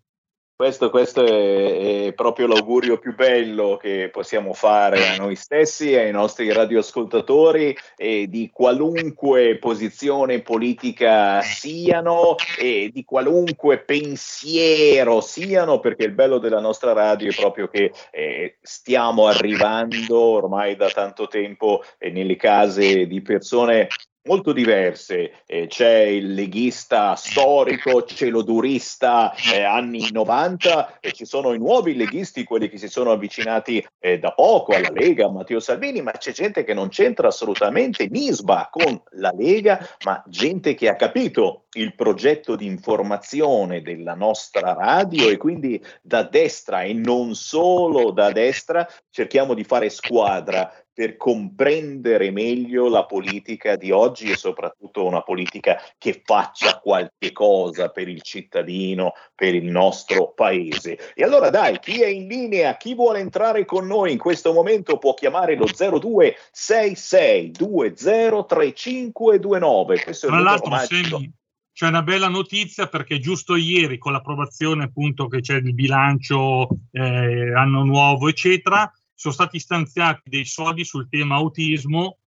Questo, questo è, è, proprio l'augurio più bello che possiamo fare a noi stessi ai nostri radioascoltatori e di qualunque posizione politica siano e di qualunque pensiero siano, perché il bello della nostra radio è proprio che eh, stiamo arrivando ormai da tanto tempo eh, nelle case di persone molto diverse. Eh, c'è il leghista storico, celodurista eh, anni 90 e ci sono i nuovi leghisti, quelli che si sono avvicinati eh, da poco alla Lega, Matteo Salvini, ma c'è gente che non c'entra assolutamente nisba con la Lega, ma gente che ha capito il progetto di informazione della nostra radio e quindi da destra e non solo da destra cerchiamo di fare squadra per comprendere meglio la politica di oggi e soprattutto una politica che faccia qualche cosa per il cittadino, per il nostro paese. E allora dai, chi è in linea, chi vuole entrare con noi in questo momento può chiamare lo 0266203529. Questo è Tra l'altro, Semi, c'è una bella notizia perché giusto ieri con l'approvazione appunto che c'è il bilancio eh, anno nuovo eccetera sono stati stanziati dei soldi sul tema autismo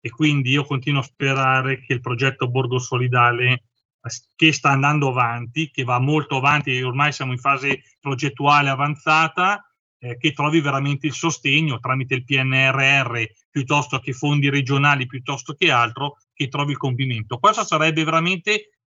e quindi io continuo a sperare che il progetto Borgo Solidale che sta andando avanti, che va molto avanti, ormai siamo in fase progettuale avanzata, eh, che trovi veramente il sostegno tramite il PNRR piuttosto che fondi regionali, piuttosto che altro, che trovi il compimento. Questo sarebbe veramente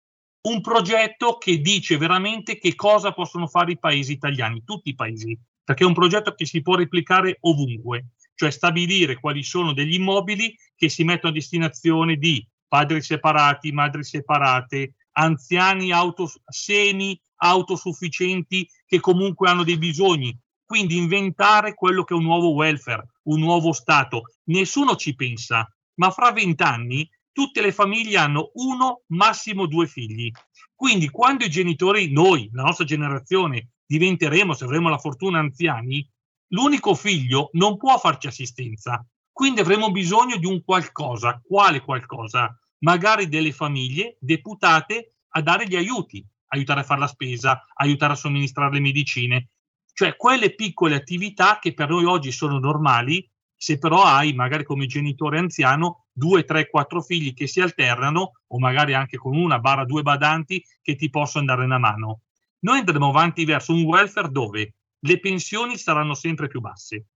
un progetto che dice veramente che cosa possono fare i paesi italiani, tutti i paesi perché è un progetto che si può replicare ovunque, cioè stabilire quali sono degli immobili che si mettono a destinazione di padri separati, madri separate, anziani autos- semi autosufficienti che comunque hanno dei bisogni. Quindi inventare quello che è un nuovo welfare, un nuovo Stato. Nessuno ci pensa, ma fra vent'anni tutte le famiglie hanno uno, massimo due figli. Quindi quando i genitori, noi, la nostra generazione, diventeremo, se avremo la fortuna anziani, l'unico figlio non può farci assistenza. Quindi avremo bisogno di un qualcosa. Quale qualcosa? Magari delle famiglie deputate a dare gli aiuti, aiutare a fare la spesa, aiutare a somministrare le medicine, cioè quelle piccole attività che per noi oggi sono normali, se però hai magari come genitore anziano due, tre, quattro figli che si alternano o magari anche con una barra due badanti che ti possono dare una mano. Noi andremo avanti verso un welfare dove le pensioni saranno sempre più basse,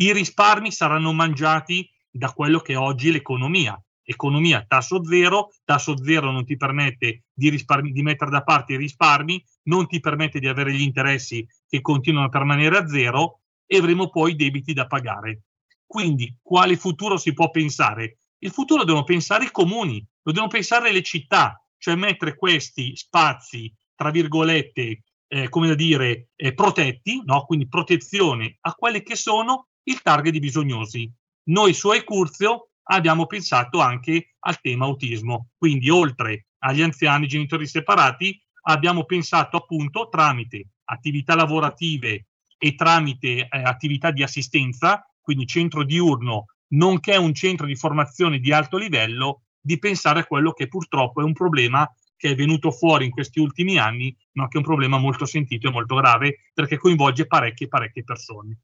i risparmi saranno mangiati da quello che è oggi l'economia. Economia tasso zero, tasso zero non ti permette di, di mettere da parte i risparmi, non ti permette di avere gli interessi che continuano a permanere a zero e avremo poi debiti da pagare. Quindi, quale futuro si può pensare? Il futuro devono pensare i comuni, lo devono pensare le città, cioè mettere questi spazi, tra virgolette, eh, come dire, eh, protetti, no? quindi protezione a quelli che sono il target di bisognosi. Noi su Ecurzio abbiamo pensato anche al tema autismo, quindi oltre agli anziani genitori separati abbiamo pensato appunto tramite attività lavorative e tramite eh, attività di assistenza, quindi centro diurno, nonché un centro di formazione di alto livello, di pensare a quello che purtroppo è un problema che è venuto fuori in questi ultimi anni, ma che è un problema molto sentito e molto grave perché coinvolge parecchie, parecchie persone.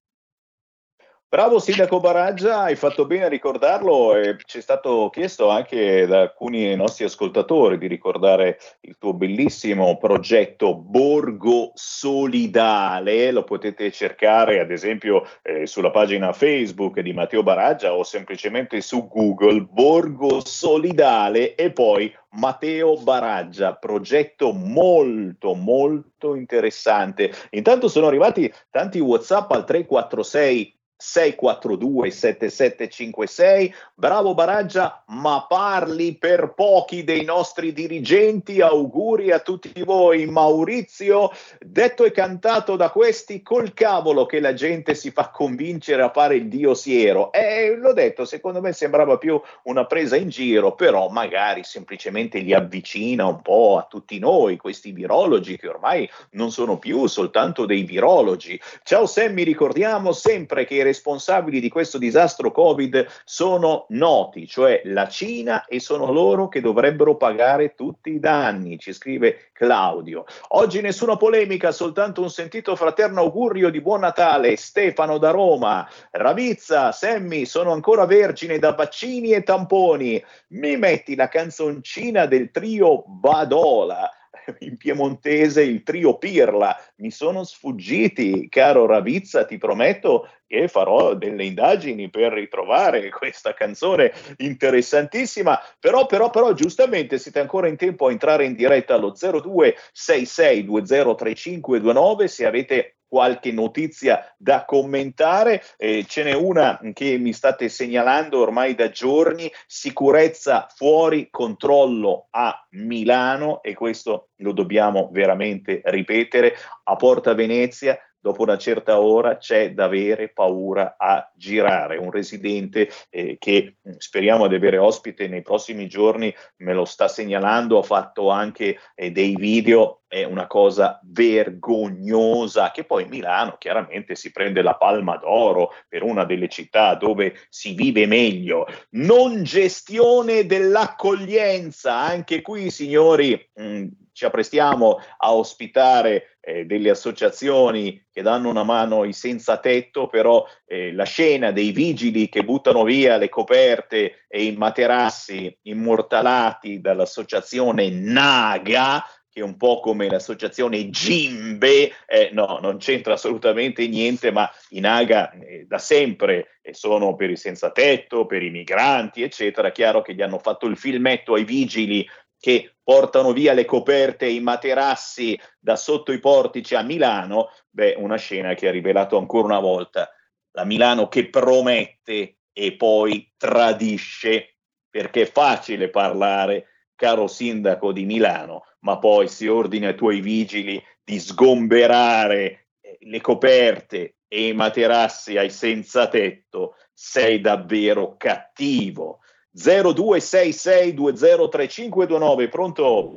Bravo Sindaco Baraggia, hai fatto bene a ricordarlo e ci è stato chiesto anche da alcuni nostri ascoltatori di ricordare il tuo bellissimo progetto Borgo Solidale, lo potete cercare ad esempio eh, sulla pagina Facebook di Matteo Baraggia o semplicemente su Google Borgo Solidale e poi Matteo Baraggia, progetto molto molto interessante. Intanto sono arrivati tanti WhatsApp al 346 642 7756 bravo Baraggia ma parli per pochi dei nostri dirigenti. Auguri a tutti voi Maurizio. Detto e cantato da questi col cavolo che la gente si fa convincere a fare il dio siero. E l'ho detto secondo me sembrava più una presa in giro però magari semplicemente li avvicina un po' a tutti noi questi virologi che ormai non sono più soltanto dei virologi. Ciao Sammy ricordiamo sempre che responsabili di questo disastro Covid sono noti, cioè la Cina, e sono loro che dovrebbero pagare tutti i danni, ci scrive Claudio. Oggi nessuna polemica, soltanto un sentito fraterno augurio di buon Natale. Stefano da Roma, Ravizza, Semmi, sono ancora vergine da vaccini e tamponi. Mi metti la canzoncina del trio Badola in piemontese il trio Pirla. Mi sono sfuggiti, caro Ravizza, ti prometto che farò delle indagini per ritrovare questa canzone interessantissima. Però, però, però, giustamente siete ancora in tempo a entrare in diretta allo 0266203529 se avete qualche notizia da commentare. Eh, ce n'è una che mi state segnalando ormai da giorni, sicurezza fuori controllo a Milano e questo lo dobbiamo veramente ripetere. A Porta Venezia dopo una certa ora c'è da avere paura a girare. Un residente eh, che mm, speriamo di avere ospite nei prossimi giorni me lo sta segnalando, ha fatto anche eh, dei video, è una cosa vergognosa che poi Milano chiaramente si prende la palma d'oro per una delle città dove si vive meglio. Non gestione dell'accoglienza, anche qui signori... Mh, mm, ci apprestiamo a ospitare eh, delle associazioni che danno una mano ai senza tetto, però eh, la scena dei vigili che buttano via le coperte e i materassi immortalati dall'associazione Naga, che un po' come l'associazione Gimbe, eh, no, non c'entra assolutamente niente, ma i Naga eh, da sempre eh, sono per i senza tetto, per i migranti, eccetera. Chiaro che gli hanno fatto il filmetto ai vigili che portano via le coperte e i materassi da sotto i portici a Milano, beh, una scena che ha rivelato ancora una volta la Milano che promette e poi tradisce, perché è facile parlare, caro sindaco di Milano, ma poi si ordina ai tuoi vigili di sgomberare eh, le coperte e i materassi ai senza tetto, sei davvero cattivo. 0266203529. Pronto?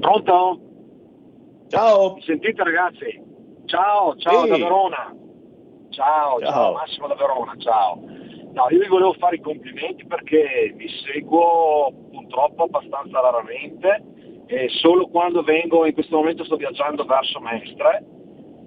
Pronto? Ciao. Mi sentite ragazzi? Ciao, ciao Ehi. da Verona. Ciao, ciao, ciao, Massimo da Verona, ciao. No, io vi volevo fare i complimenti perché vi seguo purtroppo abbastanza raramente e solo quando vengo, in questo momento sto viaggiando verso Mestre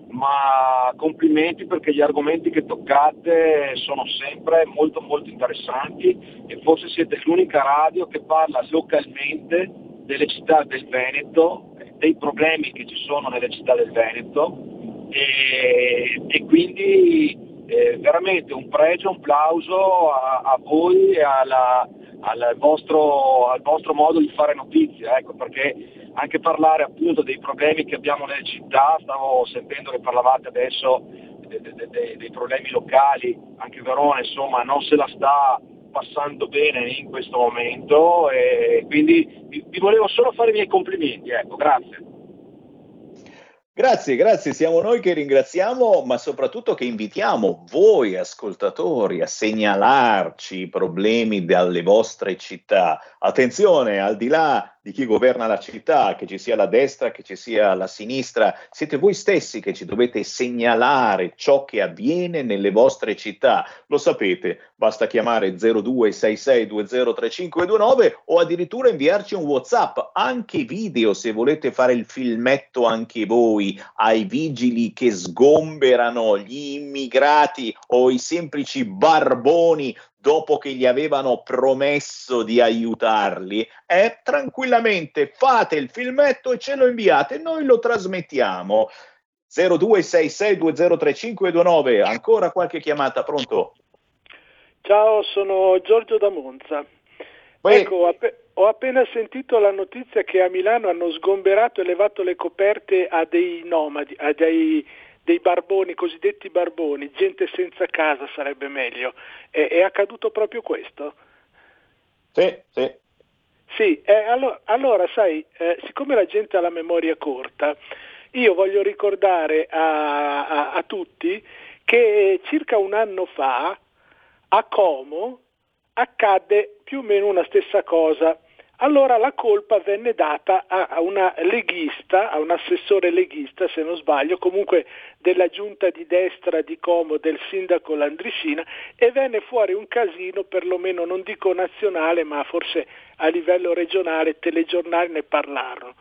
ma complimenti perché gli argomenti che toccate sono sempre molto molto interessanti e forse siete l'unica radio che parla localmente delle città del Veneto dei problemi che ci sono nelle città del Veneto. E, e quindi eh, veramente un pregio, un plauso a, a voi e alla, al, vostro, al, vostro, modo di fare notizia, ecco, perché anche parlare appunto dei problemi che abbiamo nelle città, stavo sentendo che parlavate adesso dei, dei, dei problemi locali, anche Verona insomma non se la sta passando bene in questo momento e quindi vi, vi volevo solo fare i miei complimenti, ecco, grazie. Grazie, grazie, siamo noi che ringraziamo, ma soprattutto che invitiamo voi ascoltatori a segnalarci i problemi dalle vostre città. Attenzione, al di là di chi governa la città, che ci sia la destra, che ci sia la sinistra, siete voi stessi che ci dovete segnalare ciò che avviene nelle vostre città. Lo sapete, basta chiamare 0266203529 o addirittura inviarci un WhatsApp, anche video se volete fare il filmetto anche voi ai vigili che sgomberano gli immigrati o i semplici barboni dopo che gli avevano promesso di aiutarli, eh, tranquillamente fate il filmetto e ce lo inviate, noi lo trasmettiamo. 0266203529, ancora qualche chiamata, pronto? Ciao, sono Giorgio da Monza. Beh. Ecco, ho, app- ho appena sentito la notizia che a Milano hanno sgomberato e levato le coperte a dei nomadi, a dei dei barboni, cosiddetti barboni, gente senza casa sarebbe meglio. È, è accaduto proprio questo? Sì, sì. Sì, eh, allora, allora, sai, eh, siccome la gente ha la memoria corta, io voglio ricordare a, a, a tutti che circa un anno fa a Como accadde più o meno una stessa cosa allora la colpa venne data a una leghista, a un assessore leghista se non sbaglio, comunque della giunta di destra di Como del sindaco Landricina e venne fuori un casino perlomeno non dico nazionale ma forse a livello regionale, telegiornali ne parlarono.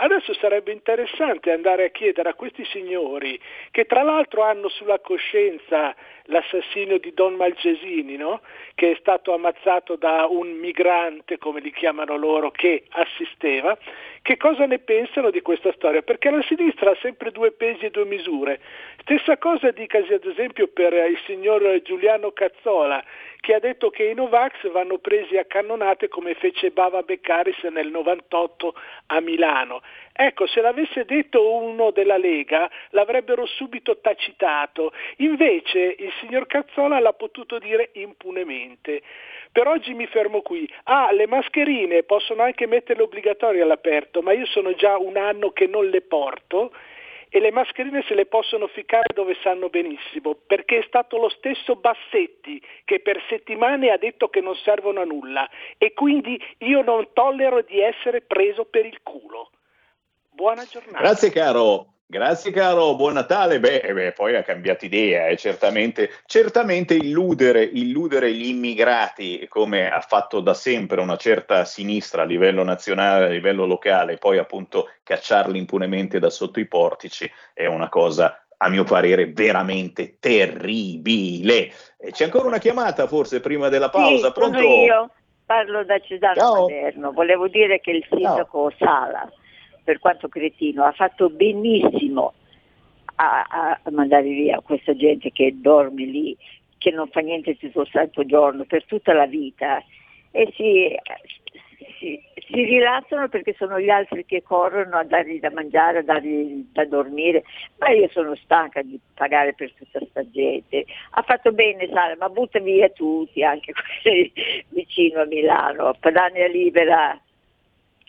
Adesso sarebbe interessante andare a chiedere a questi signori, che tra l'altro hanno sulla coscienza l'assassinio di Don Malcesini, no? che è stato ammazzato da un migrante, come li chiamano loro, che assisteva, che cosa ne pensano di questa storia? Perché la sinistra ha sempre due pesi e due misure. Stessa cosa dicasi ad esempio per il signor Giuliano Cazzola, che ha detto che i Novax vanno presi a cannonate come fece Bava Beccaris nel 98 a Milano. Ecco, se l'avesse detto uno della Lega l'avrebbero subito tacitato, invece il signor Cazzola l'ha potuto dire impunemente. Per oggi mi fermo qui. Ah, le mascherine possono anche metterle obbligatorie all'aperto, ma io sono già un anno che non le porto e le mascherine se le possono ficcare dove sanno benissimo, perché è stato lo stesso Bassetti che per settimane ha detto che non servono a nulla e quindi io non tollero di essere preso per il culo. Buona giornata. Grazie caro. Grazie caro, buon Natale. Beh, eh beh poi ha cambiato idea, eh. certamente, certamente illudere, illudere, gli immigrati, come ha fatto da sempre una certa sinistra a livello nazionale, a livello locale, poi appunto cacciarli impunemente da sotto i portici, è una cosa a mio parere veramente terribile. E c'è ancora una chiamata forse prima della pausa? Sì, Pronto? Sono io, parlo da Cesano Ciao. Volevo dire che il sindaco Sala per quanto cretino, ha fatto benissimo a, a, mandare via questa gente che dorme lì, che non fa niente tutto il santo giorno, per tutta la vita, e si, si, si rilassano perché sono gli altri che corrono a dargli da mangiare, a dargli da dormire, ma io sono stanca di pagare per tutta questa gente. Ha fatto bene Sara, ma butta via tutti, anche quelli vicino a Milano, Padania Libera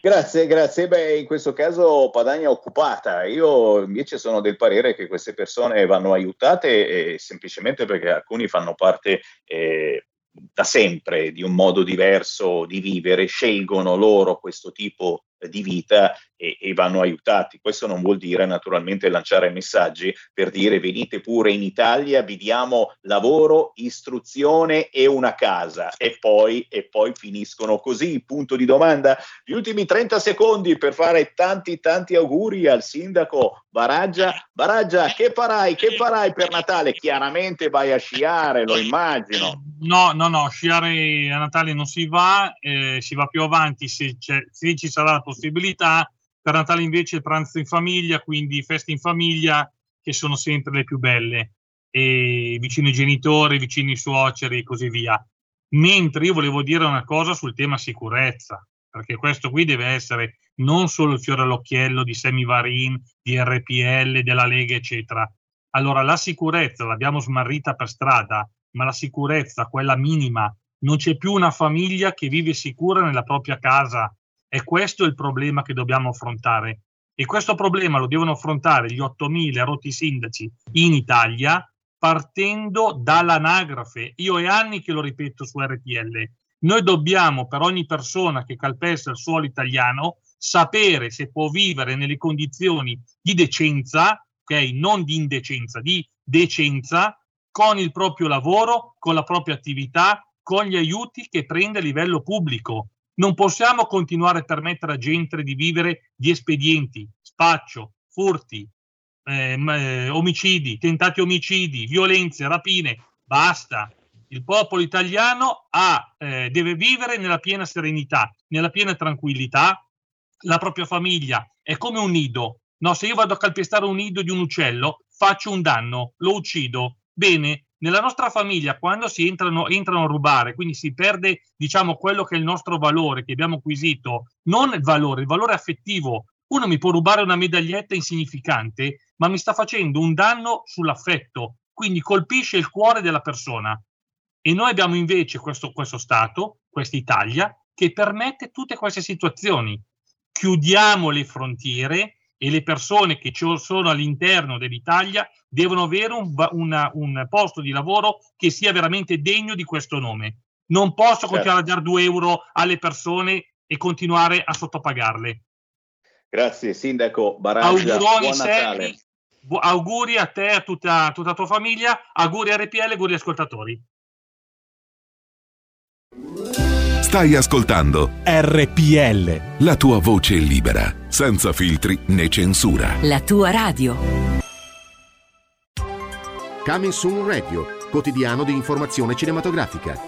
Grazie, grazie. Beh, in questo caso Padania è occupata. Io invece sono del parere che queste persone vanno aiutate eh, semplicemente perché alcuni fanno parte eh, da sempre di un modo diverso di vivere, scelgono loro questo tipo di vita e, e, vanno aiutati. Questo non vuol dire naturalmente lanciare messaggi per dire venite pure in Italia, vi diamo lavoro, istruzione e una casa e poi, e poi finiscono così. Punto di domanda. Gli ultimi 30 secondi per fare tanti tanti auguri al sindaco Baraggia. Baraggia, che farai? Che farai per Natale? Chiaramente vai a sciare, lo immagino. No, no, no, sciare a Natale non si va, eh, si va più avanti se, se ci sarà la possibilità per Natale invece il pranzo in famiglia, quindi feste in famiglia che sono sempre le più belle, e vicino ai genitori, vicino ai suoceri e così via. Mentre io volevo dire una cosa sul tema sicurezza, perché questo qui deve essere non solo il fiore all'occhiello di Semivarin, di RPL, della Lega, eccetera. Allora la sicurezza l'abbiamo smarrita per strada, ma la sicurezza, quella minima, non c'è più una famiglia che vive sicura nella propria casa. E questo è il problema che dobbiamo affrontare. E questo problema lo devono affrontare gli 8.000 rotti sindaci in Italia partendo dall'anagrafe. Io è anni che lo ripeto su RTL. Noi dobbiamo per ogni persona che calpesta il suolo italiano sapere se può vivere nelle condizioni di decenza, ok? Non di indecenza, di decenza con il proprio lavoro, con la propria attività, con gli aiuti che prende a livello pubblico. Non possiamo continuare a permettere a gente di vivere di espedienti, spaccio, furti, eh, eh, omicidi, tentati omicidi, violenze, rapine. Basta. Il popolo italiano ha, eh, deve vivere nella piena serenità, nella piena tranquillità. La propria famiglia è come un nido. No, se io vado a calpestare un nido di un uccello, faccio un danno, lo uccido. Bene, nella nostra famiglia, quando si entrano, entrano, a rubare, quindi si perde, diciamo, quello che è il nostro valore che abbiamo acquisito, non il valore, il valore affettivo. Uno mi può rubare una medaglietta insignificante, ma mi sta facendo un danno sull'affetto, quindi colpisce il cuore della persona. E noi abbiamo invece questo, questo Stato, questa Italia, che permette tutte queste situazioni. Chiudiamo le frontiere e le persone che sono all'interno dell'Italia devono avere un, una, un, posto di lavoro che sia veramente degno di questo nome. Non posso certo. continuare a dare 2 euro alle persone e continuare a sottopagarle. Grazie Sindaco Baraggia. Auguroni seri, auguri a te e a tutta, tutta la tua famiglia, auguri a RPL, auguri ascoltatori. Stai ascoltando RPL. La tua voce libera, senza filtri né censura. La tua radio. Coming Soon Radio, quotidiano di informazione cinematografica.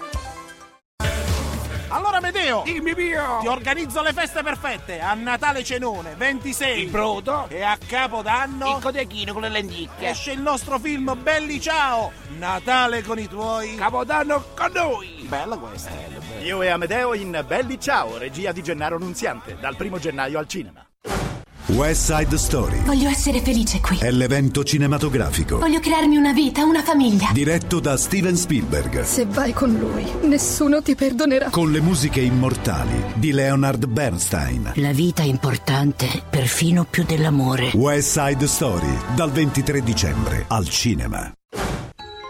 Allora Medeo, dimmi mio, ti organizzo le feste perfette. A Natale cenone, 26. Il brodo. E a Capodanno. Il codechino con le lenticchie. Esce il nostro film Belli Ciao. Natale con i tuoi. Capodanno con noi. Bella questa. Bello, bello. Io e Amedeo in Belli Ciao, regia di Gennaro Nunziante, dal primo gennaio al cinema. West Side Story Voglio essere felice qui. è l'evento cinematografico Voglio crearmi una vita, una famiglia. diretto da Steven Spielberg Se vai con lui, nessuno ti perdonerà. con le musiche immortali di Leonard Bernstein. La vita è importante, perfino più dell'amore. West Side Story dal 23 dicembre al cinema.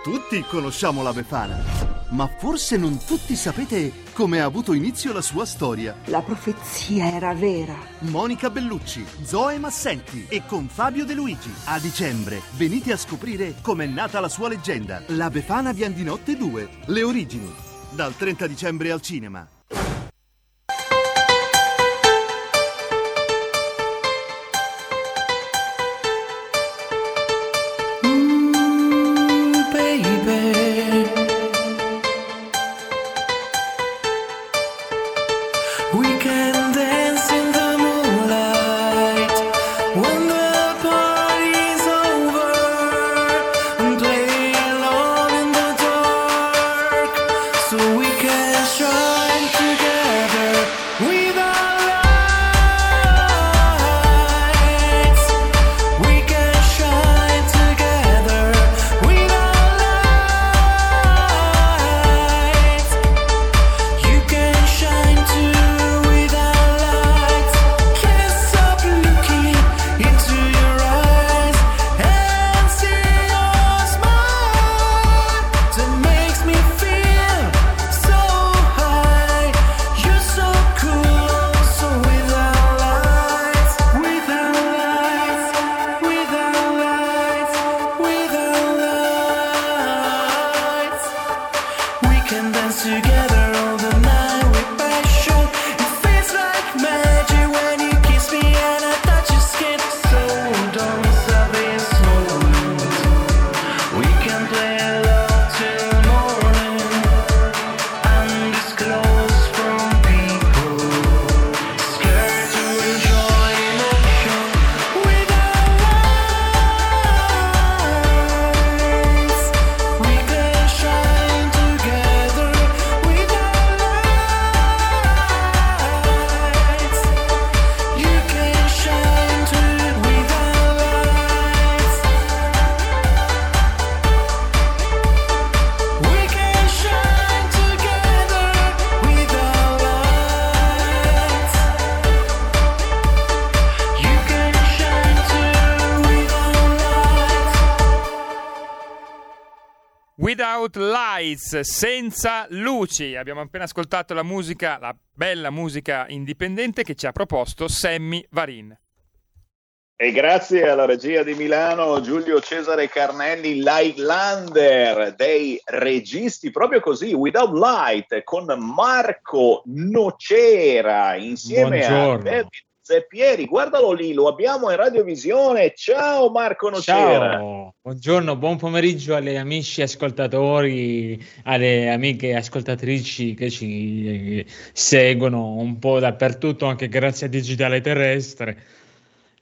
Tutti conosciamo la Befana, ma forse non tutti sapete come ha avuto inizio la sua storia. La profezia era vera. Monica Bellucci, Zoe Massenti e con Fabio De Luigi. A dicembre venite a scoprire com'è nata la sua leggenda. La Befana Viandinotte 2, le origini. Dal 30 dicembre al cinema. Lights, senza luci. Abbiamo appena ascoltato la musica, la bella musica indipendente che ci ha proposto Sammy Varin. E grazie alla regia di Milano, Giulio Cesare Carnelli, Lightlander dei registi, proprio così, Without Light, con Marco Nocera, insieme Buongiorno. a David Zeppieri. Guardalo lì, lo abbiamo in radiovisione. Ciao Marco Nocera. Ciao, buongiorno, buon pomeriggio alle amici ascoltatori, alle amiche ascoltatrici che ci eh, seguono un po' dappertutto, anche grazie a Digitale Terrestre.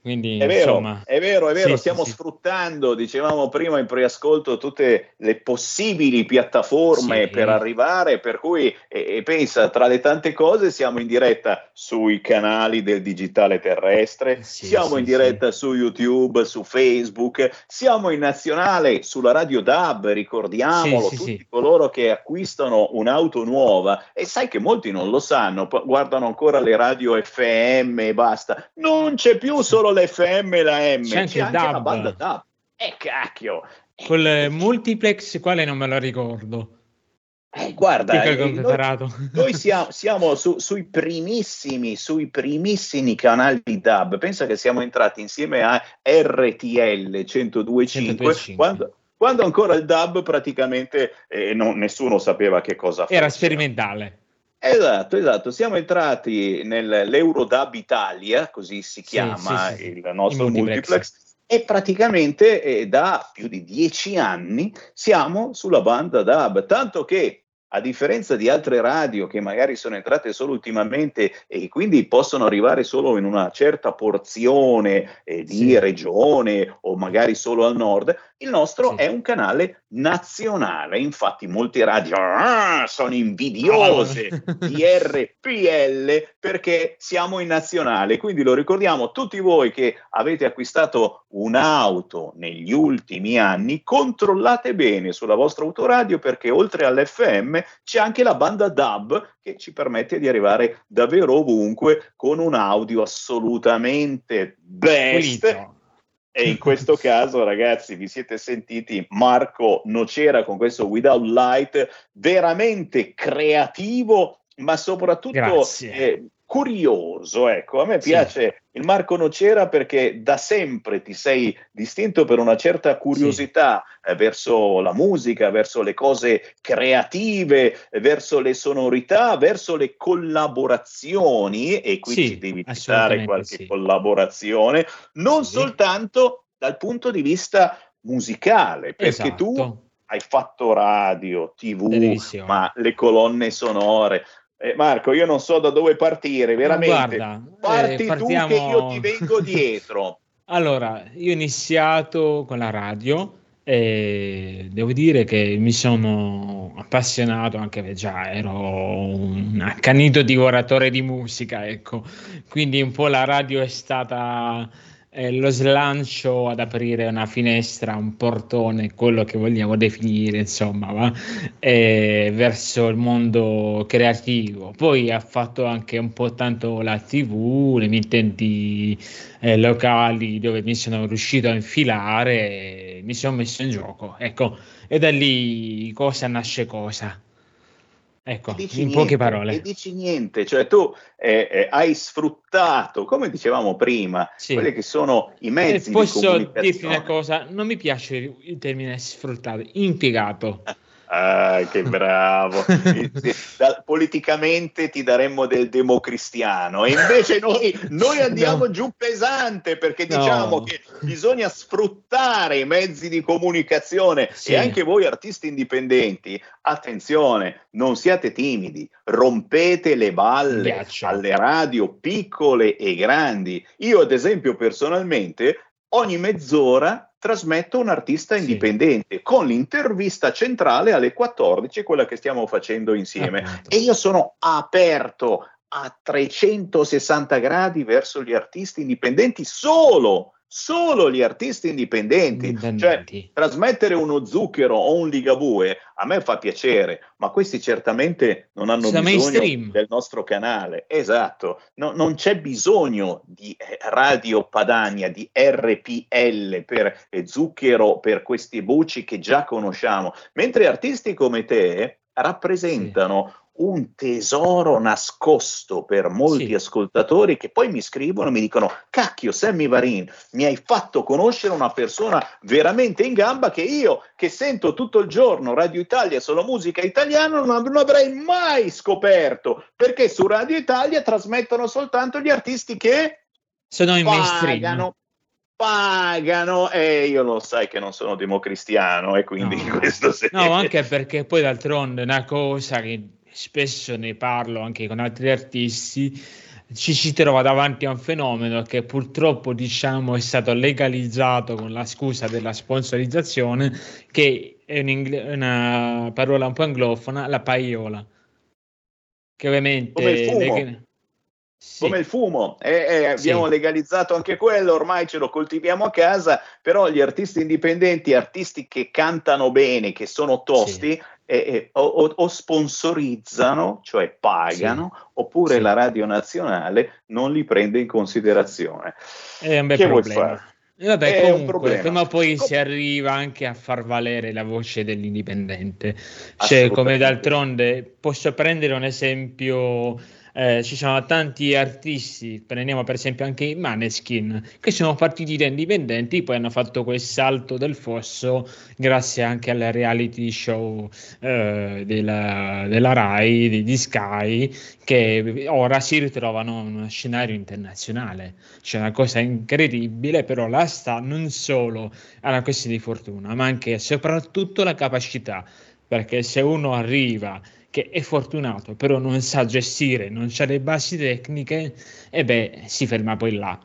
Quindi, È vero, insomma, è vero, è vero, sì, stiamo sì, sfruttando, dicevamo prima in preascolto, tutte le possibili piattaforme Sì. per arrivare, per cui, e, e pensa, tra le tante cose siamo in diretta sui canali del digitale terrestre, siamo in diretta su YouTube, su Facebook, siamo in nazionale sulla radio DAB, ricordiamolo, tutti coloro che acquistano un'auto nuova e sai che molti non lo sanno, guardano ancora le radio FM e basta. Non c'è più solo l'FM e la M, C'è anche anche la banda DAB. E cacchio! Col multiplex, quale non me lo ricordo. Eh, guarda, eh, noi, noi siamo, siamo su- sui primissimi, sui primissimi canali DAB. Pensa che siamo entrati insieme a RTL 102.5 102.5. quando, quando ancora il DAB praticamente eh, non- nessuno sapeva che cosa Era fosse. sperimentale. Esatto, esatto. Siamo entrati nell'Eurodub Italia, così si chiama sì, sì, sì. il nostro Il multiplex. multiplex. E praticamente eh, da più di dieci anni siamo sulla banda DAB, tanto che a differenza di altre radio che magari sono entrate solo ultimamente e quindi possono arrivare solo in una certa porzione eh, di regione o magari solo al nord, il nostro è un canale nazionale. Infatti molte radio ah, sono invidiose di RPL perché siamo in nazionale. Quindi lo ricordiamo tutti voi che avete acquistato un'auto negli ultimi anni, controllate bene sulla vostra autoradio perché oltre all'FM c'è anche la banda DAB che ci permette di arrivare davvero ovunque con un audio assolutamente best. Pulito. E in questo caso, ragazzi, vi siete sentiti Marco Nocera con questo Without Light, veramente creativo, ma soprattutto eh, curioso. Ecco, a me Sì. piace il Marco Nocera perché da sempre ti sei distinto per una certa curiosità eh, verso la musica, verso le cose creative, eh, verso le sonorità, verso le collaborazioni, e qui Sì, ci devi citare qualche sì. collaborazione, non soltanto dal punto di vista musicale, perché tu Esatto. hai fatto radio, tv, Televisione. ma le colonne sonore. Eh, Marco, io non so da dove partire, veramente. Guarda, Parti eh, tu partiamo- che io ti vengo dietro. Allora, io ho iniziato con la radio e devo dire che mi sono appassionato anche perché già ero un accanito divoratore di musica, ecco. Quindi un po' la radio è stata eh, lo slancio ad aprire una finestra, un portone, quello che vogliamo definire, insomma, va? eh, verso il mondo creativo. Poi ha fatto anche un po' tanto la TV, le emittenti eh, locali dove mi sono riuscito a infilare, mi sono messo in gioco, ecco, e da lì cosa nasce cosa. Ecco, in niente, poche parole. E dici niente, cioè tu eh, eh, hai sfruttato, come dicevamo prima, Sì. quelli che sono i mezzi di posso dirti una cosa, non mi piace il termine sfruttato, impiegato. Ah, che bravo. Politicamente ti daremmo del democristiano e invece noi, noi andiamo No. giù pesante perché No. diciamo che bisogna sfruttare i mezzi di comunicazione Sì. e anche voi artisti indipendenti, attenzione, non siate timidi, rompete le balle Ghiaccio. alle radio piccole e grandi. Io ad esempio personalmente ogni mezz'ora trasmetto un artista indipendente con l'intervista centrale alle 14, quella che stiamo facendo insieme. E io sono aperto a 360 gradi verso gli artisti indipendenti solo solo gli artisti indipendenti. Indipendenti. Cioè, trasmettere uno zucchero o un ligabue a me fa piacere, ma questi certamente non hanno Sono bisogno mainstream. del nostro canale. Esatto, No- non c'è bisogno di eh, Radio Padania, di RPL per eh, zucchero, per questi voci che già conosciamo, mentre artisti come te rappresentano un tesoro nascosto per molti Sì. ascoltatori che poi mi scrivono e mi dicono cacchio Sammy Varin mi hai fatto conoscere una persona veramente in gamba che io che sento tutto il giorno Radio Italia solo musica italiana non, non avrei mai scoperto perché su Radio Italia trasmettono soltanto gli artisti che Sono in mainstream. pagano e io lo sai che non sono democristiano e quindi No. questo se No, anche perché poi d'altronde è una cosa che spesso ne parlo anche con altri artisti, ci si trova davanti a un fenomeno che purtroppo diciamo è stato legalizzato con la scusa della sponsorizzazione, che è un ingle- una parola un po' anglofona, la paiola. Che ovviamente Come il fumo. leg- come il fumo, eh, eh, abbiamo Sì. legalizzato anche quello, ormai ce lo coltiviamo a casa, però gli artisti indipendenti, artisti che cantano bene, che sono tosti, eh, eh, o, o- sponsorizzano, cioè pagano, oppure la radio nazionale non li prende in considerazione. È un bel Che vuoi problema. fare? E vabbè, È un comunque, prima o poi Com- si arriva anche a far valere la voce dell'indipendente. Cioè, come d'altronde, posso prendere un esempio, eh, ci sono tanti artisti, prendiamo per esempio anche i Maneskin, che sono partiti da indipendenti, poi hanno fatto quel salto del fosso grazie anche alle reality show eh, della, della Rai, di, di Sky, che ora si ritrovano in uno scenario internazionale. C'è una cosa incredibile, però là sta non solo a una questione di fortuna, ma anche e soprattutto la capacità, perché se uno arriva che è fortunato, però non sa gestire, non ha le basi tecniche, e beh, si ferma poi là.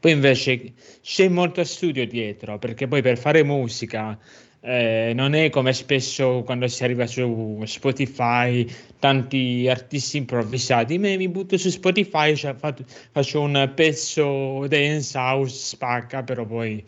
Poi invece c'è molto studio dietro, perché poi per fare musica eh, non è come spesso quando si arriva su Spotify, tanti artisti improvvisati. Me mi butto su Spotify, cioè, faccio un pezzo dance house, spacca, però poi,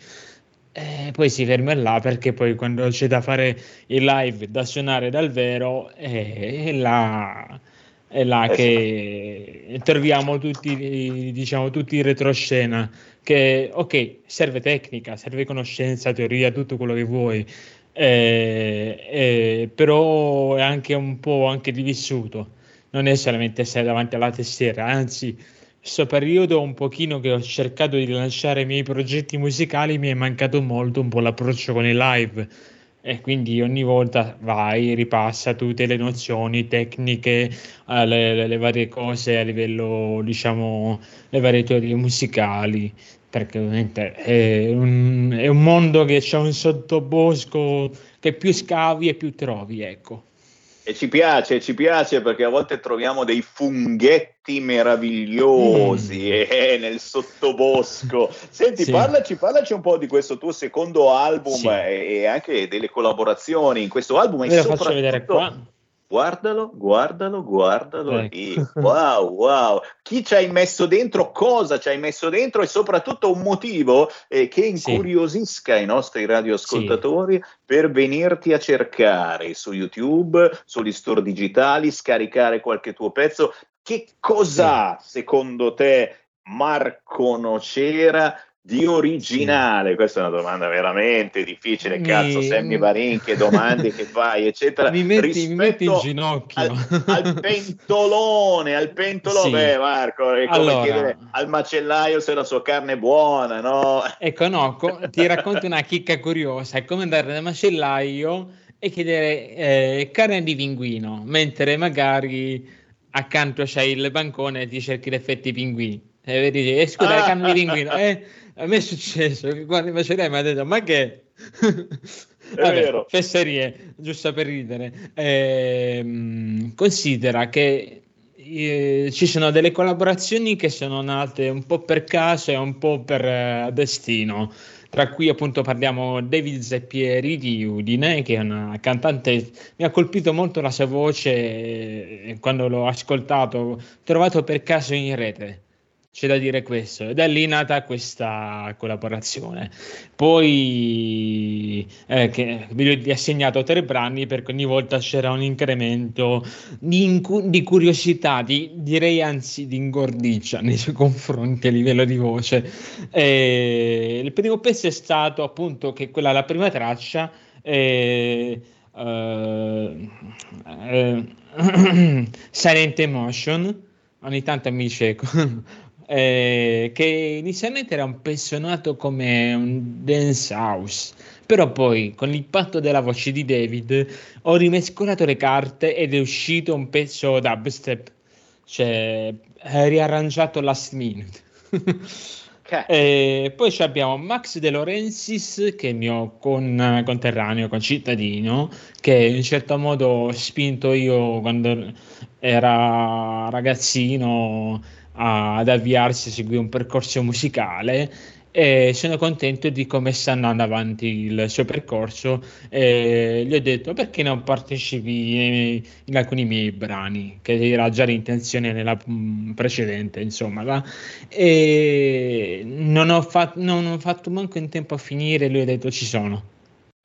eh, poi si ferma là perché poi quando c'è da fare il live, da suonare dal vero, eh, è là, è là Eh, che troviamo tutti, diciamo, tutti in retroscena. Che ok, serve tecnica, serve conoscenza, teoria, tutto quello che vuoi, eh, eh, però è anche un po' anche di vissuto, non è solamente stare davanti alla tastiera, anzi, questo periodo un pochino che ho cercato di lanciare i miei progetti musicali mi è mancato molto un po' l'approccio con i live e quindi ogni volta vai, ripassa tutte le nozioni tecniche, eh, le, le- varie cose a livello, diciamo, le varie teorie musicali, perché ovviamente è un, è un mondo che c'è un sottobosco che più scavi e più trovi, ecco. E ci piace, ci piace perché a volte troviamo dei funghetti meravigliosi eh, nel sottobosco. Senti, Mm. Sì. parlaci, parlaci un po' di questo tuo secondo album Sì. eh, e anche delle collaborazioni in questo album. Ve lo faccio vedere qua. Guardalo, guardalo, guardalo Ecco. lì. Wow, wow. Chi ci hai messo dentro, cosa ci hai messo dentro e soprattutto un motivo eh, che incuriosisca i nostri radioascoltatori per venirti a cercare su YouTube, sugli store digitali, scaricare qualche tuo pezzo. Che cos'ha secondo te Marco Nocera di originale? Questa è una domanda veramente difficile, Mi- cazzo, Sammy Varin, che domande che fai, eccetera. Mi metti, mi metti in ginocchio. al pentolone, al pentolone, Sì. beh Marco, è come Allora. chiedere al macellaio se la sua carne è buona, no? Ecco, no, co- ti racconto una chicca curiosa, è come andare dal macellaio e chiedere eh, carne di pinguino, mentre magari accanto c'hai il bancone e ti cerchi l'effetti pinguini. E vedi, eh, scusa, Ah. carne di pinguino. Eh, a me è successo che quando mi ha detto, ma che... Vabbè, vero. fesserie, giusto per ridere. Ehm, considera che eh, ci sono delle collaborazioni che sono nate un po' per caso e un po' per eh, destino. Tra cui appunto parliamo David Zeppieri di Udine, che è una cantante, mi ha colpito molto la sua voce eh, quando l'ho ascoltato, trovato per caso in rete. C'è da dire questo, e da lì è nata questa collaborazione. Poi eh, che vi ho assegnato tre brani perché ogni volta c'era un incremento di, incu- di curiosità, di, direi anzi di ingordigia nei suoi confronti a livello di voce. E il primo pezzo è stato appunto che quella, la prima traccia. Eh, uh, uh, Silent Emotion ogni tanto mi dice eh, che inizialmente era un pensionato come un dance house, però poi con l'impatto della voce di David ho rimescolato le carte ed è uscito un pezzo dubstep, cioè riarrangiato last minute. E poi abbiamo Max De Laurentiis, che è mio con, conterraneo, concittadino, che in un certo modo ho spinto io quando era ragazzino ad avviarsi a seguire un percorso musicale e sono contento di come sta andando avanti il suo percorso e gli ho detto perché non partecipi in alcuni miei brani che era già l'intenzione nella mm, precedente insomma va? e non ho, fatto, non ho fatto manco in tempo a finire lui ha detto ci sono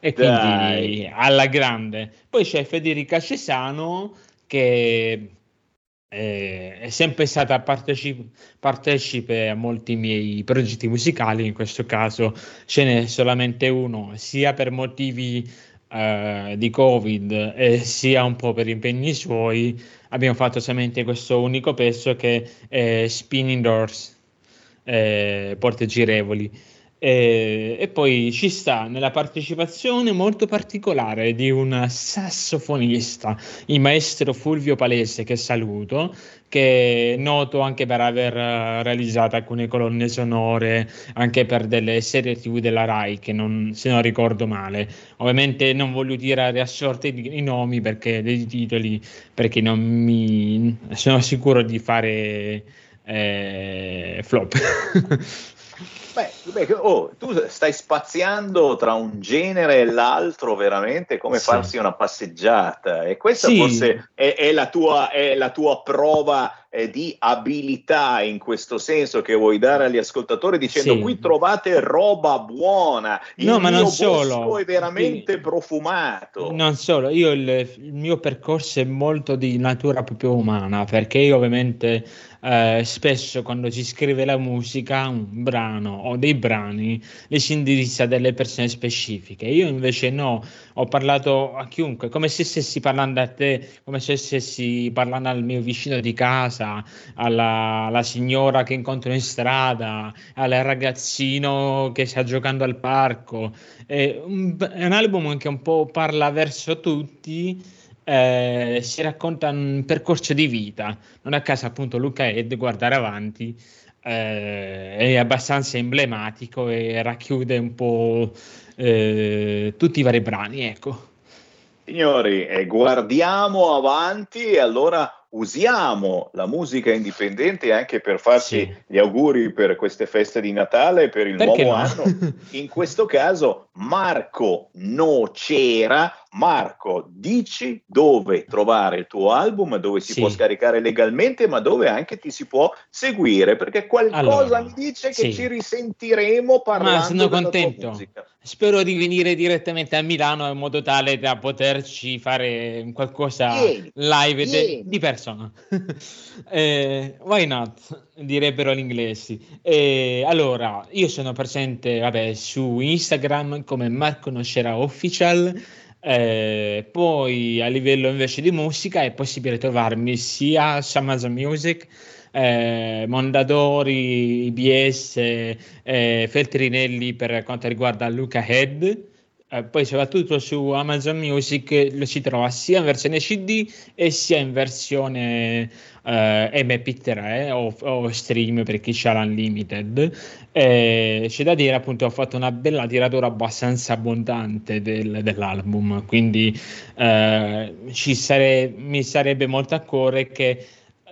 e quindi Dai. alla grande poi c'è Federica Cesano che eh, è sempre stata partecip- partecipe a molti miei progetti musicali, in questo caso ce n'è solamente uno, sia per motivi eh, di Covid e sia un po' per impegni suoi. Abbiamo fatto solamente questo unico pezzo che è Spinning Doors, eh, porte girevoli. E, e, poi ci sta nella partecipazione molto particolare di un sassofonista, il maestro Fulvio Palese, che saluto, che è noto anche per aver realizzato alcune colonne sonore anche per delle serie tv della Rai, che non, se non ricordo male. Ovviamente non voglio tirare a sorte i nomi perché dei titoli, perché non mi sono sicuro di fare eh, flop. Beh, beh oh, tu stai spaziando tra un genere e l'altro veramente come sì. farsi una passeggiata e questa sì. forse è, è, la tua, è, la tua, prova eh, di abilità in questo senso che vuoi dare agli ascoltatori dicendo sì. qui trovate roba buona, il no, ma non solo. è veramente sì. profumato. Non solo, io il, il mio percorso è molto di natura proprio umana perché io ovviamente eh, spesso quando si scrive la musica, un brano o dei brani, li si indirizza a delle persone specifiche. Io invece no, ho parlato a chiunque, come se stessi parlando a te, come se stessi parlando al mio vicino di casa, alla, alla signora che incontro in strada, al ragazzino che sta giocando al parco. È un, è un album che un po' parla verso tutti eh, si racconta un percorso di vita. Non a caso, appunto, Luca Ed guardare avanti eh, è abbastanza emblematico e racchiude un po' eh, tutti i vari brani. Ecco. Signori, eh, guardiamo avanti e allora usiamo la musica indipendente anche per farci sì. gli auguri per queste feste di Natale e per il Perché nuovo no? anno. In questo caso Marco Nocera. Marco, dici dove trovare il tuo album, dove si sì. può scaricare legalmente, ma dove anche ti si può seguire, perché qualcosa allora, mi dice che sì. ci risentiremo parlando ma sono contento. Spero di venire direttamente a Milano in modo tale da poterci fare qualcosa vieni, live vieni. di persona. eh, why not? Direbbero gli inglesi. Eh, allora, io sono presente vabbè, su Instagram come Marco Nocera Official. Eh, poi a livello invece di musica è possibile trovarmi sia su Amazon Music, eh, Mondadori, IBS, eh, Feltrinelli per quanto riguarda Luca Head. Eh, poi soprattutto su Amazon Music lo si trova sia in versione CD e sia in versione eh, MP3 o, o, stream per chi ha l'unlimited. Eh, c'è da dire appunto ho fatto una bella tiratura abbastanza abbondante del, dell'album, quindi eh, sare- mi sarebbe molto a cuore che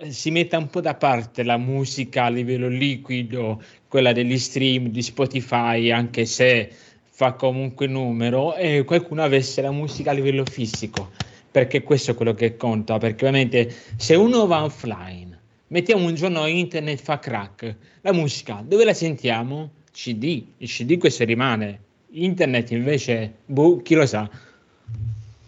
si metta un po' da parte la musica a livello liquido, quella degli stream di Spotify, anche se fa comunque numero, e qualcuno avesse la musica a livello fisico perché questo è quello che conta, perché ovviamente se uno va offline Mettiamo un giorno internet fa crack. La musica, dove la sentiamo? CD. Il CD questo rimane. Internet invece, boh, chi lo sa.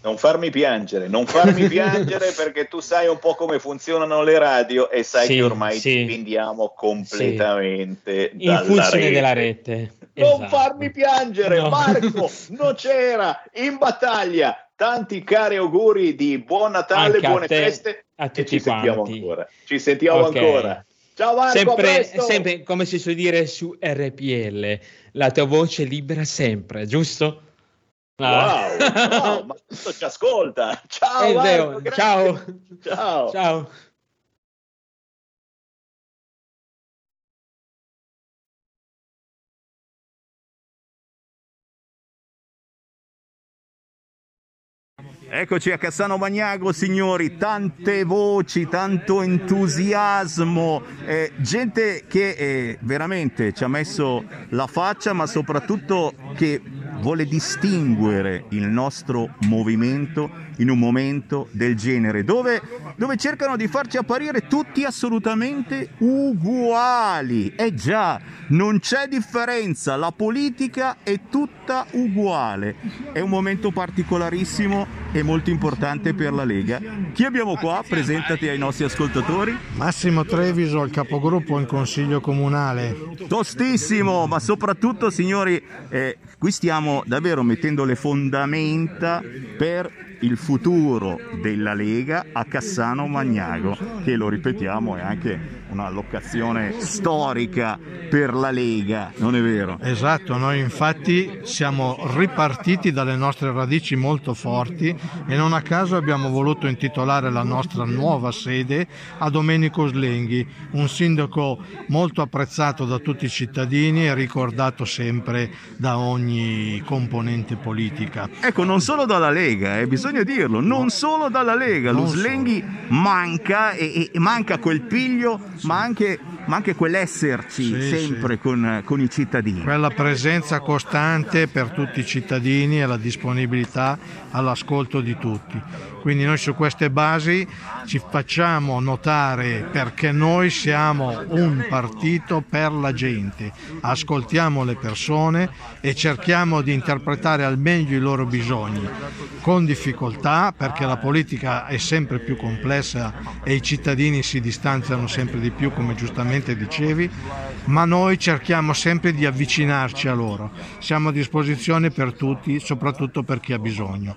Non farmi piangere, non farmi piangere perché tu sai un po' come funzionano le radio e sai Sì, che ormai sì. dipendiamo completamente In dalla funzione rete. della rete. Non Esatto. farmi piangere, No. Marco Nocera in battaglia. Tanti cari auguri di buon Natale, Anche buone te, feste a e tutti ci sentiamo quanti. ancora. Ci sentiamo Ok. ancora. Ciao Marco, sempre, sempre, come si suol dire su RPL, la tua voce libera sempre, giusto? Ah. Wow, wow, ma questo ci ascolta. Ciao Marco, ciao. Ciao. Ciao. Eccoci a Cassano Magnago, signori, tante voci, tanto entusiasmo, eh, gente che eh, veramente ci ha messo la faccia, ma soprattutto che vuole distinguere il nostro movimento in un momento del genere, dove, dove cercano di farci apparire tutti assolutamente uguali. Eh già, non c'è differenza, la politica è tutta uguale. È un momento particolarissimo e molto importante per la Lega. Chi abbiamo qua? Presentati ai nostri ascoltatori. Massimo Treviso, il capogruppo in consiglio comunale. Tostissimo, ma soprattutto signori, eh, qui stiamo davvero mettendo le fondamenta per il futuro della Lega a Cassano Magnago, che lo ripetiamo è anche una locazione storica per la Lega, non è vero? Esatto, noi infatti siamo ripartiti dalle nostre radici molto forti e non a caso abbiamo voluto intitolare la nostra nuova sede a Domenico Slenghi, un sindaco molto apprezzato da tutti i cittadini e ricordato sempre da ogni componente politica. Ecco, non solo dalla Lega, eh, bisogna dirlo, non solo dalla Lega, lo Slenghi manca e, e manca quel piglio, ma anche, ma anche quell'esserci Sì, sempre Con, con i cittadini. Quella presenza costante per tutti i cittadini e la disponibilità all'ascolto di tutti. Quindi noi su queste basi ci facciamo notare perché noi siamo un partito per la gente, ascoltiamo le persone e cerchiamo di interpretare al meglio i loro bisogni, con difficoltà perché la politica è sempre più complessa e i cittadini si distanziano sempre di più, come giustamente dicevi, ma noi cerchiamo sempre di avvicinarci a loro. Siamo a disposizione per tutti, soprattutto per chi ha bisogno.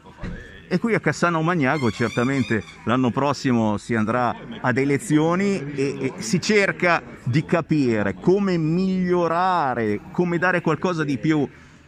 E qui a Cassano Magnago certamente l'anno prossimo si andrà ad elezioni e, e si cerca di capire come migliorare, come dare qualcosa di più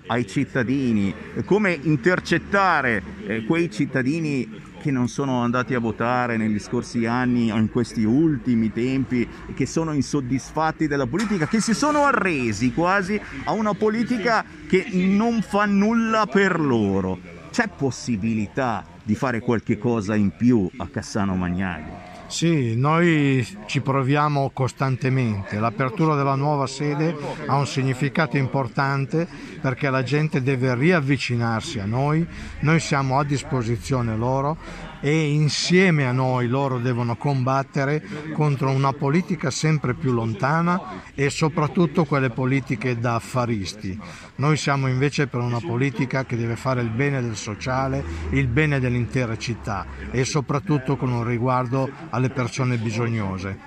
ai cittadini, come intercettare eh, quei cittadini che non sono andati a votare negli scorsi anni o in questi ultimi tempi, che sono insoddisfatti della politica, che si sono arresi quasi a una politica che non fa nulla per loro. C'è possibilità di fare qualche cosa in più a Cassano Magnago? Sì, noi ci proviamo costantemente. L'apertura della nuova sede ha un significato importante perché la gente deve riavvicinarsi a noi, noi siamo a disposizione loro e insieme a noi loro devono combattere contro una politica sempre più lontana e soprattutto quelle politiche da affaristi. Noi siamo invece per una politica che deve fare il bene del sociale, il bene dell'intera città e soprattutto con un riguardo alle persone bisognose.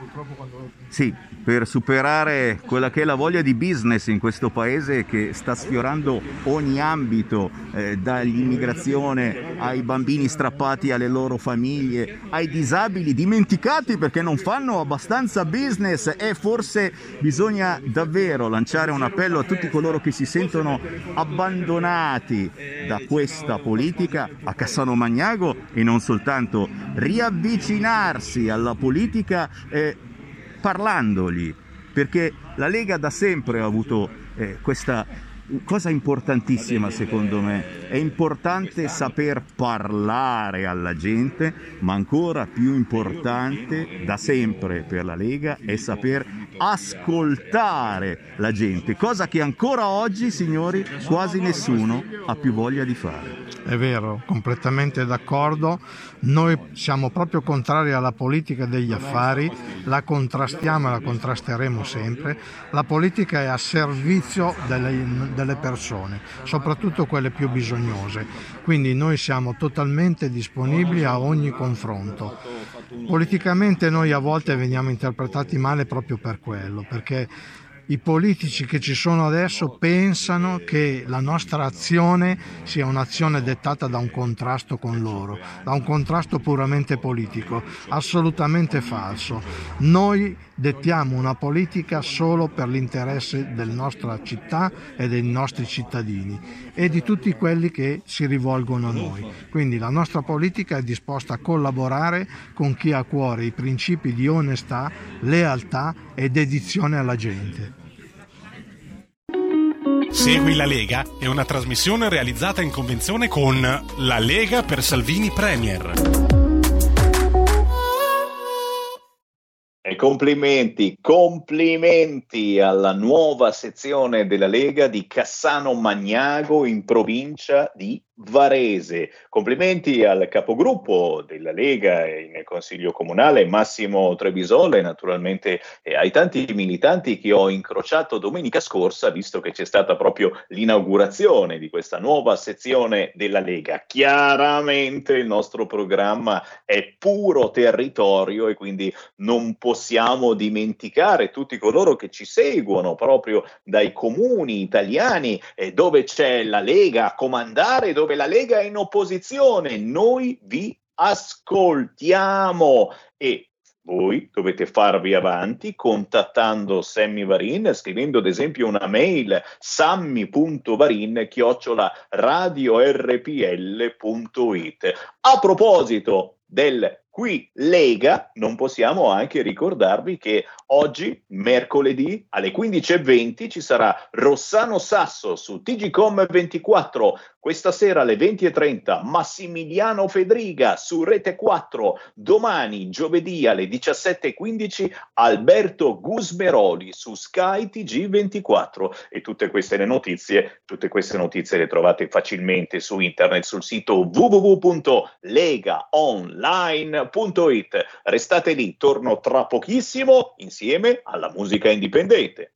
Sì, per superare quella che è la voglia di business in questo paese che sta sfiorando ogni ambito, eh, dall'immigrazione ai bambini strappati alle loro famiglie, ai disabili dimenticati perché non fanno abbastanza business e forse bisogna davvero lanciare un appello a tutti coloro che si sentono abbandonati da questa politica a Cassano Magnago e non soltanto. Riavvicinarsi alla politica eh, parlandogli, perché la Lega da sempre ha avuto eh, questa cosa importantissima secondo me, è importante saper parlare alla gente, ma ancora più importante da sempre per la Lega è saper ascoltare la gente, cosa che ancora oggi, signori, quasi nessuno ha più voglia di fare. È vero, completamente d'accordo. Noi siamo proprio contrari alla politica degli affari, la contrastiamo e la contrasteremo sempre. La politica è a servizio delle, delle persone, soprattutto quelle più bisognose. Quindi noi siamo totalmente disponibili a ogni confronto. Politicamente noi a volte veniamo interpretati male proprio per quello, perché i politici che ci sono adesso pensano che la nostra azione sia un'azione dettata da un contrasto con loro, da un contrasto puramente politico, assolutamente falso. Noi dettiamo una politica solo per l'interesse della nostra città e dei nostri cittadini e di tutti quelli che si rivolgono a noi. Quindi la nostra politica è disposta a collaborare con chi ha a cuore i principi di onestà, lealtà e dedizione alla gente. Segui la Lega è una trasmissione realizzata in convenzione con La Lega per Salvini Premier. Complimenti, complimenti alla nuova sezione della Lega di Cassano Magnago in provincia di Varese. Complimenti al capogruppo della Lega nel Consiglio Comunale, Massimo Trebisola, e naturalmente ai tanti militanti che ho incrociato domenica scorsa, visto che c'è stata proprio l'inaugurazione di questa nuova sezione della Lega. Chiaramente il nostro programma è puro territorio e quindi non possiamo dimenticare tutti coloro che ci seguono proprio dai comuni italiani eh, dove c'è la Lega a comandare, dove la Lega è in opposizione, noi vi ascoltiamo e voi dovete farvi avanti contattando Sammy Varin, scrivendo ad esempio una mail sammy.varin chiocciola radiorpl.it. A proposito del qui Lega, non possiamo anche ricordarvi che oggi, mercoledì, alle 15.20 ci sarà Rossano Sasso su TGCOM 24, questa sera alle 20.30 Massimiliano Fedriga su Rete 4, domani, giovedì alle 17.15 Alberto Gusmeroli su Sky TG24 e tutte queste le notizie, tutte queste notizie le trovate facilmente su internet sul sito www.legaonline.com www.radioticino.it. Restate lì, torno tra pochissimo insieme alla musica indipendente.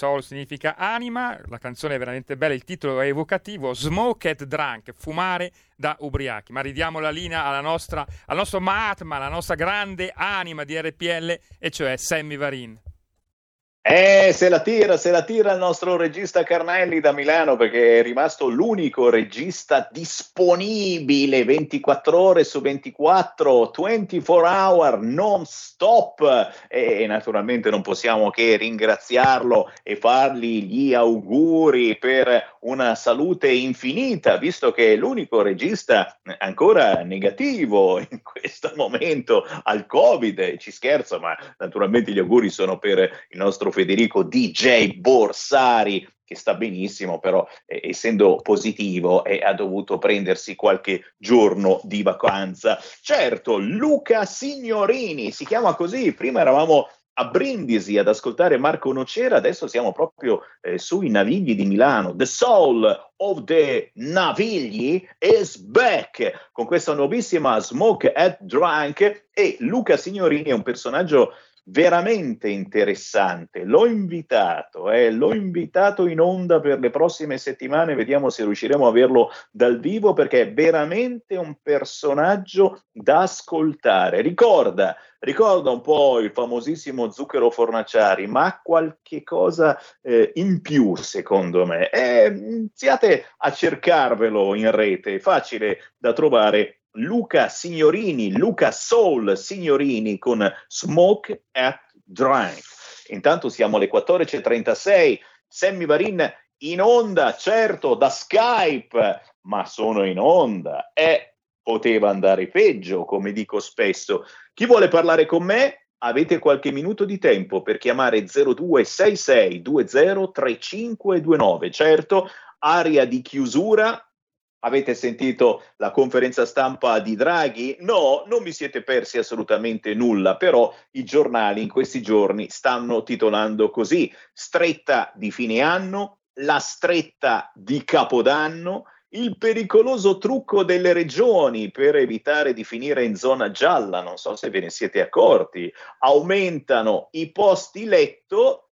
Soul significa anima, la canzone è veramente bella, il titolo è evocativo. Smoked Drunk, fumare da ubriachi. Ma ridiamo la linea alla nostra, al nostro Mahatma, alla nostra grande anima di RPL, e cioè Sammy Varin. Eh, se la tira, se la tira il nostro regista Carnelli da Milano perché è rimasto l'unico regista disponibile 24 ore su 24, 24 hour non stop. E naturalmente non possiamo che ringraziarlo e fargli gli auguri per una salute infinita, visto che è l'unico regista ancora negativo in questo momento al Covid, ci scherzo, ma naturalmente gli auguri sono per il nostro Federico DJ Borsari che sta benissimo, però eh, essendo positivo eh, ha dovuto prendersi qualche giorno di vacanza. Certo, Luca Signorini si chiama così, prima eravamo a Brindisi ad ascoltare Marco Nocera, adesso siamo proprio eh, sui Navigli di Milano. The Soul of the Navigli is back con questa nuovissima Smoke at Drunk e Luca Signorini è un personaggio veramente interessante. L'ho invitato, eh, l'ho invitato in onda per le prossime settimane, vediamo se riusciremo a averlo dal vivo perché è veramente un personaggio da ascoltare. Ricorda, ricorda un po' il famosissimo Zucchero Fornaciari, ma qualche cosa eh, in più secondo me. Eh, iniziate a cercarvelo in rete, è facile da trovare Luca Signorini, Luca Soul Signorini con Smoke at Drink. Intanto siamo alle 14.36. Sammy Varin in onda, certo, da Skype, ma sono in onda. E poteva andare peggio, come dico spesso. Chi vuole parlare con me? Avete qualche minuto di tempo per chiamare 0266 203529. Certo, aria di chiusura. Avete sentito la conferenza stampa di Draghi? No, non vi siete persi assolutamente nulla, però i giornali in questi giorni stanno titolando così: stretta di fine anno, la stretta di Capodanno, il pericoloso trucco delle regioni per evitare di finire in zona gialla, non so se ve ne siete accorti, aumentano i posti letto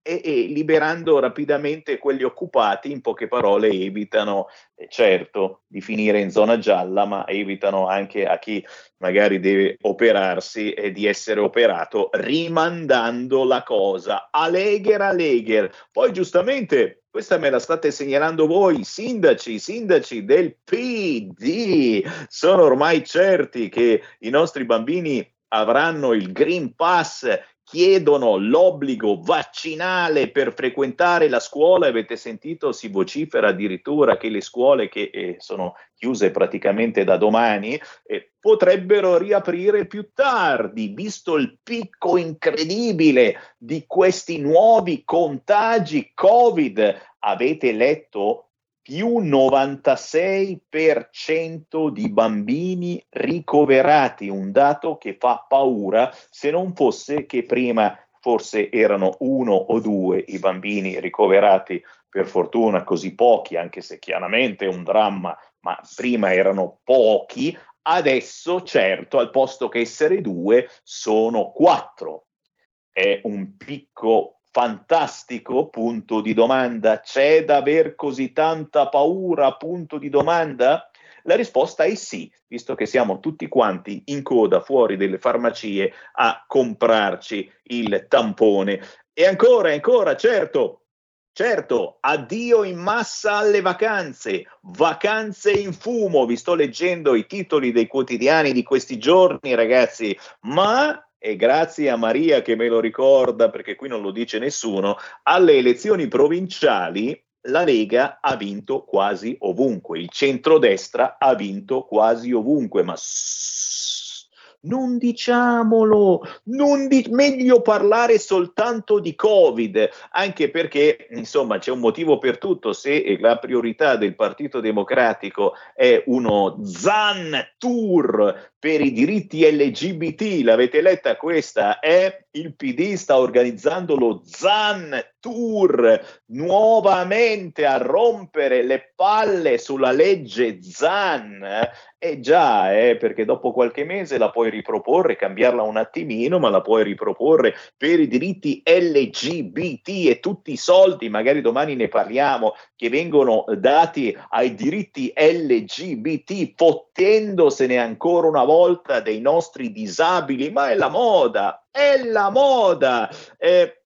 e, e liberando rapidamente quelli occupati, in poche parole evitano, eh, certo, di finire in zona gialla, ma evitano anche a chi magari deve operarsi e di essere operato, rimandando la cosa a Legher a Legher. Poi giustamente questa me la state segnalando voi, sindaci, sindaci del PD. Sono ormai certi che i nostri bambini avranno il Green Pass chiedono l'obbligo vaccinale per frequentare la scuola. Avete sentito? Si vocifera addirittura che le scuole che eh, sono chiuse praticamente da domani eh, potrebbero riaprire più tardi, visto il picco incredibile di questi nuovi contagi Covid. Avete letto più 96% di bambini ricoverati, un dato che fa paura se non fosse che prima forse erano uno o due i bambini ricoverati, per fortuna così pochi, anche se chiaramente è un dramma, ma prima erano pochi, adesso certo al posto che essere due sono quattro. È un picco fantastico? Punto di domanda. C'è da aver così tanta paura? Punto di domanda. La risposta è sì, visto che siamo tutti quanti in coda fuori delle farmacie a comprarci il tampone. E ancora, ancora, certo, Certo, addio in massa alle vacanze, vacanze in fumo, vi sto leggendo i titoli dei quotidiani di questi giorni ragazzi, ma e grazie a Maria che me lo ricorda perché qui non lo dice nessuno, alle elezioni provinciali la Lega ha vinto quasi ovunque, il centrodestra ha vinto quasi ovunque, ma non diciamolo, non di- meglio parlare soltanto di Covid, anche perché insomma c'è un motivo per tutto, se la priorità del Partito Democratico è uno Zan Tour per i diritti LGBT, l'avete letta questa? È il PD sta organizzando lo Zan Tour nuovamente a rompere le palle sulla legge Zan. Eh già, eh, perché dopo qualche mese la puoi riproporre, cambiarla un attimino, ma la puoi riproporre per i diritti LGBT e tutti i soldi, magari domani ne parliamo, che vengono dati ai diritti LGBT, fottendosene ancora una volta dei nostri disabili, ma è la moda, è la moda. Eh,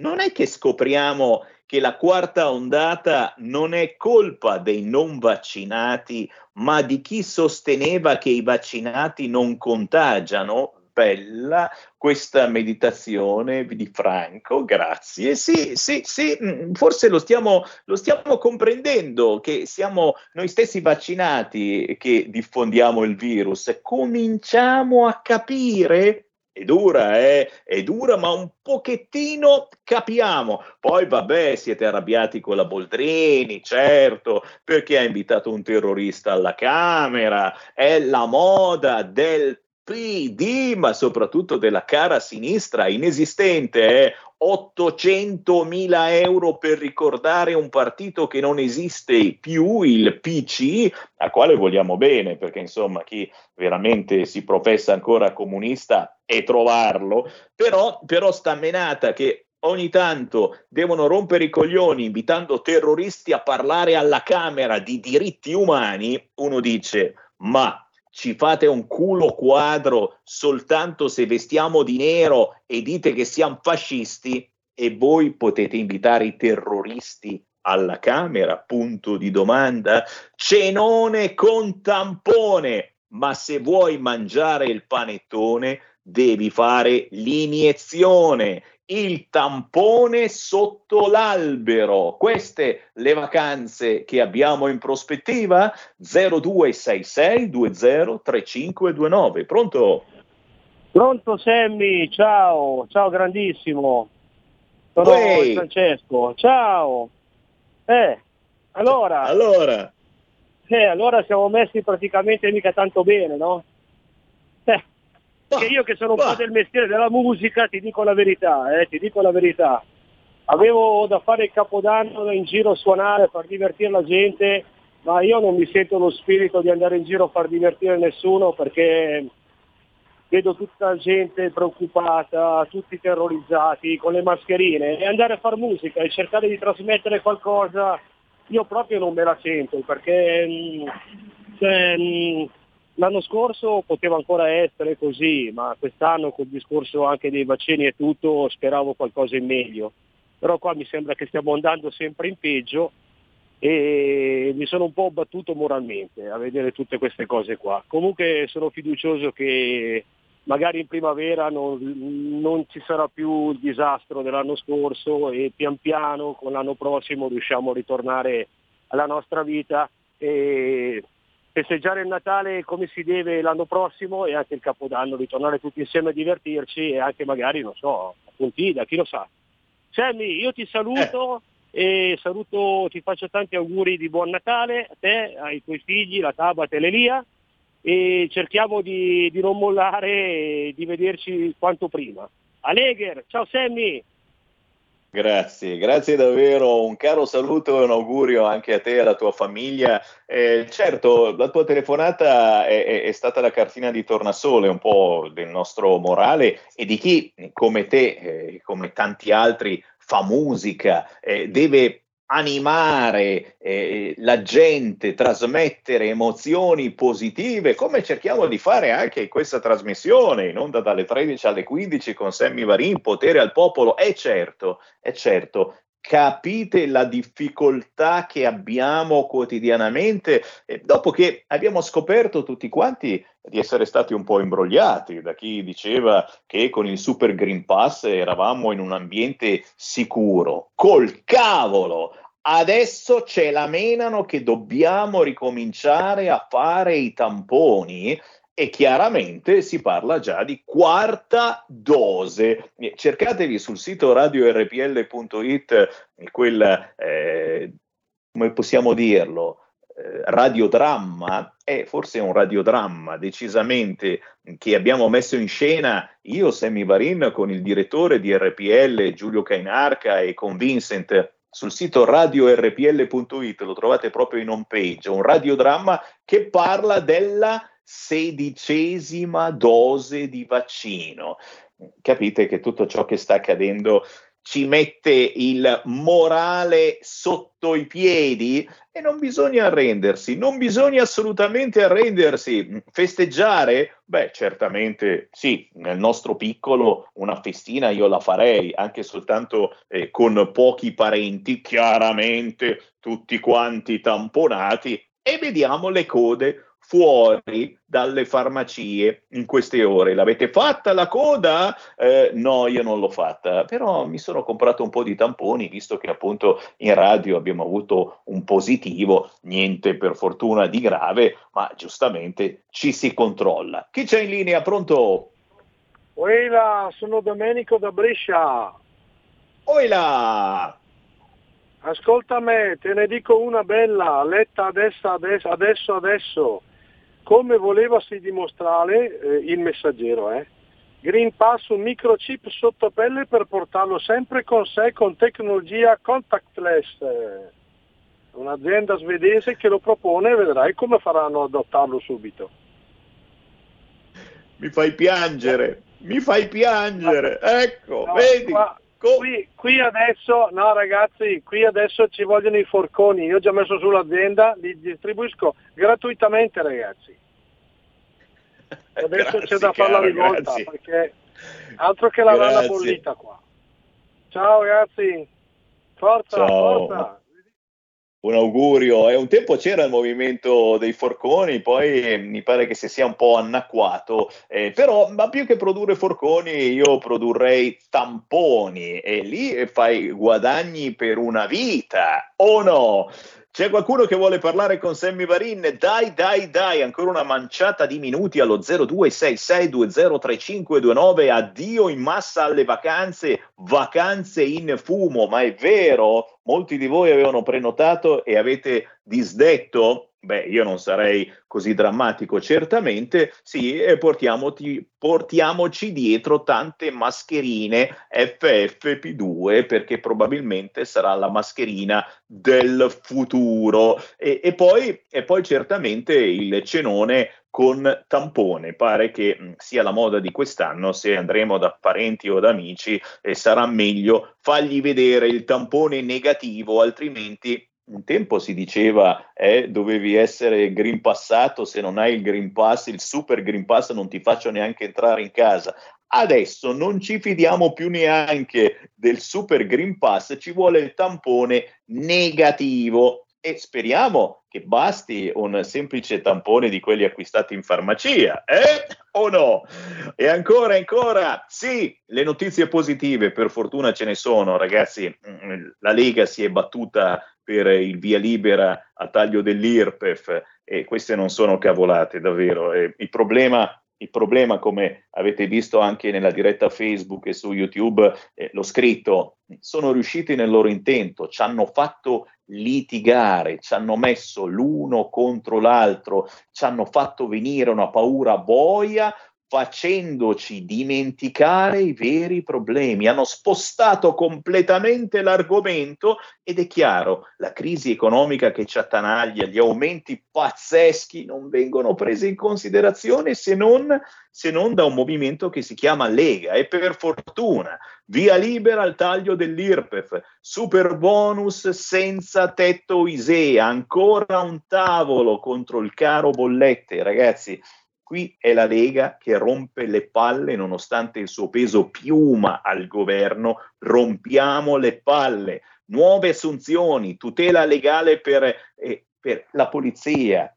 non è che scopriamo che la quarta ondata non è colpa dei non vaccinati, ma di chi sosteneva che i vaccinati non contagiano? Bella questa meditazione di Franco, grazie. Sì, sì, sì, mm, forse lo stiamo, lo stiamo comprendendo che siamo noi stessi vaccinati che diffondiamo il virus. Cominciamo a capire è dura, eh? È dura, ma un pochettino capiamo. Poi, vabbè, siete arrabbiati con la Boldrini, certo, perché ha invitato un terrorista alla Camera. È la moda del PD, ma soprattutto della cara sinistra inesistente, eh? 800 mila euro per ricordare un partito che non esiste più, il PC, a quale vogliamo bene, perché insomma chi veramente si professa ancora comunista è trovarlo, però, però sta menata che ogni tanto devono rompere i coglioni invitando terroristi a parlare alla Camera di diritti umani, uno dice ma ci fate un culo quadro soltanto se vestiamo di nero e dite che siamo fascisti e voi potete invitare i terroristi alla Camera? Punto di domanda. Cenone con tampone, ma se vuoi mangiare il panettone devi fare l'iniezione il tampone sotto l'albero. Queste le vacanze che abbiamo in prospettiva? 0266 203529. Pronto? Pronto Sammy, ciao, ciao grandissimo. Sono Uè. Francesco, ciao. Eh, allora, Allora, eh, allora siamo messi praticamente mica tanto bene, no? Che io che sono un po' del mestiere della musica, ti dico la verità, eh, ti dico la verità. Avevo da fare il capodanno in giro a suonare, far divertire la gente, ma io non mi sento lo spirito di andare in giro a far divertire nessuno perché vedo tutta la gente preoccupata, tutti terrorizzati con le mascherine e andare a fare musica e cercare di trasmettere qualcosa, io proprio non me la sento perché mm, cioè, mm, l'anno scorso poteva ancora essere così, ma quest'anno col discorso anche dei vaccini e tutto speravo qualcosa in meglio. Però qua mi sembra che stiamo andando sempre in peggio e mi sono un po' battuto moralmente a vedere tutte queste cose qua. Comunque sono fiducioso che magari in primavera non, non ci sarà più il disastro dell'anno scorso e pian piano con l'anno prossimo riusciamo a ritornare alla nostra vita e festeggiare il Natale come si deve l'anno prossimo e anche il Capodanno, ritornare tutti insieme a divertirci e anche magari, non so, a Pontida, chi lo sa. Sammy, io ti saluto e saluto, ti faccio tanti auguri di buon Natale a te, ai tuoi figli, la Tabat e l'Elia e cerchiamo di, di non mollare e di vederci quanto prima. Alegher, ciao Sammy! Grazie, grazie davvero, un caro saluto e un augurio anche a te e alla tua famiglia. Eh, certo, la tua telefonata è, è- è stata la cartina di tornasole un po' del nostro morale e di chi, come te, eh, come tanti altri, fa musica, eh, deve animare eh, la gente, trasmettere emozioni positive, come cerchiamo di fare anche in questa trasmissione, in onda dalle 13 alle 15 con Sammy Varin, potere al popolo. E certo, è certo, capite la difficoltà che abbiamo quotidianamente eh, dopo che abbiamo scoperto tutti quanti di essere stati un po' imbrogliati da chi diceva che con il Super Green Pass eravamo in un ambiente sicuro. Col cavolo! Adesso ce la menano che dobbiamo ricominciare a fare i tamponi e chiaramente si parla già di quarta dose. Eh, Cercatevi sul sito radiorpl.it quel, eh, come possiamo dirlo, eh, radiodramma, è forse un radiodramma decisamente che abbiamo messo in scena io, Sammy Varin, con il direttore di RPL Giulio Cainarca e con Vincent sul sito radiorpl.it, lo trovate proprio in home page, un radiodramma che parla della sedicesima dose di vaccino. Capite che tutto ciò che sta accadendo ci mette il morale sotto i piedi e non bisogna arrendersi, non bisogna assolutamente arrendersi. Festeggiare? Beh, certamente sì, nel nostro piccolo una festina io la farei, anche soltanto eh, con pochi parenti, chiaramente tutti quanti tamponati e vediamo le code fuori dalle farmacie in queste ore. L'avete fatta la coda? Eh, no, io non l'ho fatta, però mi sono comprato un po' di tamponi, visto che appunto in radio abbiamo avuto un positivo, niente per fortuna di grave, ma giustamente ci si controlla. Chi c'è in linea? Pronto? Oila, sono Domenico da Brescia. Oila! Ascolta me, te ne dico una bella, letta adesso, adesso, adesso, adesso. Come volevasi dimostrare eh, il messaggero, eh? Green Pass, un microchip sotto pelle per portarlo sempre con sé con tecnologia contactless. Un'azienda svedese che lo propone, vedrai come faranno ad adottarlo subito. Mi fai piangere, mi fai piangere, ecco, No, vedi? qua- qui, qui adesso, no ragazzi, qui adesso ci vogliono i forconi, io ho già messo sull'azienda, li distribuisco gratuitamente ragazzi. Adesso c'è da fare la rivolta, grazie. perché altro che la rana Grazie. bollita qua. Ciao ragazzi, forza, Ciao. forza. Un augurio. E un tempo c'era il movimento dei forconi, poi mi pare che si sia un po' anacquato. Eh, però, ma più che produrre forconi, io produrrei tamponi e lì fai guadagni per una vita, o no? C'è qualcuno che vuole parlare con Sammy Varin? Dai, dai, dai, ancora una manciata di minuti allo 0266203529. Addio in massa alle vacanze, vacanze in fumo, ma è vero? Molti di voi avevano prenotato e avete disdetto Beh, io non sarei così drammatico, certamente sì, e portiamoci, dietro tante mascherine FFP2 perché probabilmente sarà la mascherina del futuro. E, e, poi, e poi certamente il cenone con tampone. Pare che sia la moda di quest'anno, se andremo da parenti o da amici, eh, sarà meglio fargli vedere il tampone negativo, altrimenti un tempo si diceva eh, dovevi essere green passato, se non hai il green pass, il super green pass non ti faccio neanche entrare in casa. Adesso non ci fidiamo più neanche del super green pass, ci vuole il tampone negativo e speriamo che basti un semplice tampone di quelli acquistati in farmacia, eh? O no? E ancora, ancora, sì, le notizie positive, per fortuna ce ne sono, ragazzi. Mm, la Lega si è battuta per il via libera a taglio dell'IRPEF e queste non sono cavolate davvero. Il problema il problema, come avete visto anche nella diretta Facebook e su YouTube, eh, l'ho scritto, sono riusciti nel loro intento, ci hanno fatto litigare, ci hanno messo l'uno contro l'altro, ci hanno fatto venire una paura boia facendoci dimenticare i veri problemi. Hanno spostato completamente l'argomento ed è chiaro, la crisi economica che ci attanaglia, gli aumenti pazzeschi non vengono presi in considerazione se non, se non da un movimento che si chiama Lega e per fortuna via libera al taglio dell'IRPEF, super bonus senza tetto ISEA, ancora un tavolo contro il caro bollette, ragazzi Qui è la Lega che rompe le palle nonostante il suo peso piuma al governo, rompiamo le palle. Nuove assunzioni, tutela legale per, eh, per la polizia.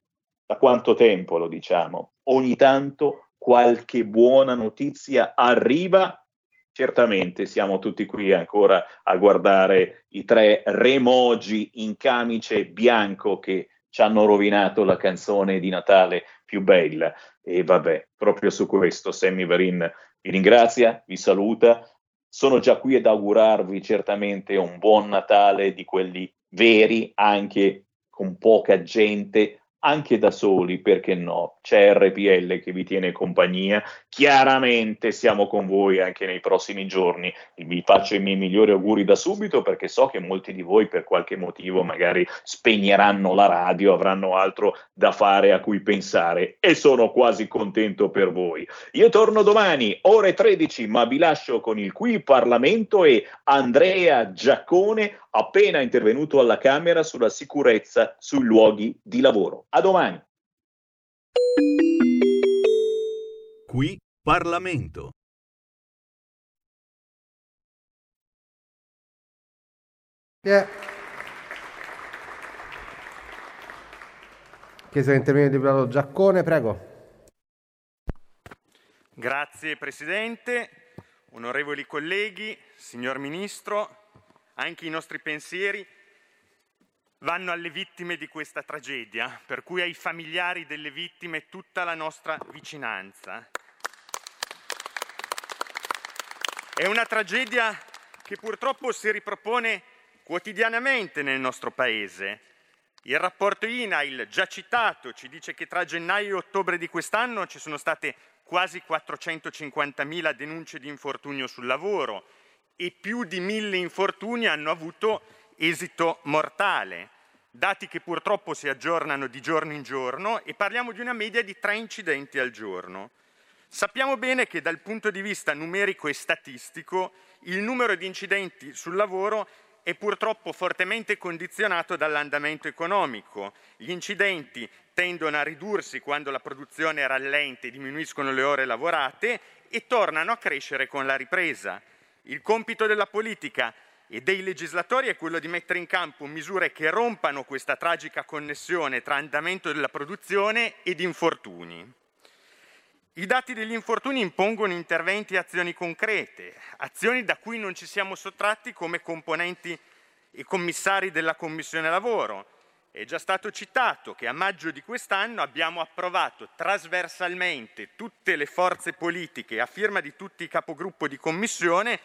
Da quanto tempo lo diciamo? Ogni tanto qualche buona notizia arriva certamente siamo tutti qui ancora a guardare i tre remogi in camice bianco che ci hanno rovinato la canzone di Natale più bella. E vabbè, proprio su questo Sammy Varin vi ringrazia, vi saluta. Sono già qui ad augurarvi certamente un buon Natale di quelli veri, anche con poca gente, anche da soli, perché no? C'è RPL che vi tiene compagnia. Chiaramente siamo con voi anche nei prossimi giorni. Vi faccio i miei migliori auguri da subito perché so che molti di voi per qualche motivo magari spegneranno la radio, avranno altro da fare a cui pensare e sono quasi contento per voi. Io torno domani, ore 13, ma vi lascio con il qui Parlamento e Andrea Giaccone appena intervenuto alla Camera sulla sicurezza sui luoghi di lavoro. A domani. Qui Parlamento. Yeah. Chiesto di intervenire il deputato Giaccone, prego. Grazie Presidente, onorevoli colleghi, signor Ministro, anche i nostri pensieri vanno alle vittime di questa tragedia, per cui ai familiari delle vittime tutta la nostra vicinanza. È una tragedia che purtroppo si ripropone quotidianamente nel nostro Paese. Il rapporto INAIL, già citato, ci dice che tra gennaio e ottobre di quest'anno ci sono state quasi 450.000 denunce di infortunio sul lavoro, e più di mille infortuni hanno avuto esito mortale. Dati che purtroppo si aggiornano di giorno in giorno e parliamo di una media di tre incidenti al giorno. Sappiamo bene che dal punto di vista numerico e statistico il numero di incidenti sul lavoro è purtroppo fortemente condizionato dall'andamento economico. Gli incidenti tendono a ridursi quando la produzione rallenta e diminuiscono le ore lavorate e tornano a crescere con la ripresa. Il compito della politica e dei legislatori è quello di mettere in campo misure che rompano questa tragica connessione tra andamento della produzione ed infortuni. I dati degli infortuni impongono interventi e azioni concrete, azioni da cui non ci siamo sottratti come componenti e commissari della Commissione Lavoro. È già stato citato che a maggio di quest'anno abbiamo approvato trasversalmente tutte le forze politiche a firma di tutti i capogruppo di Commissione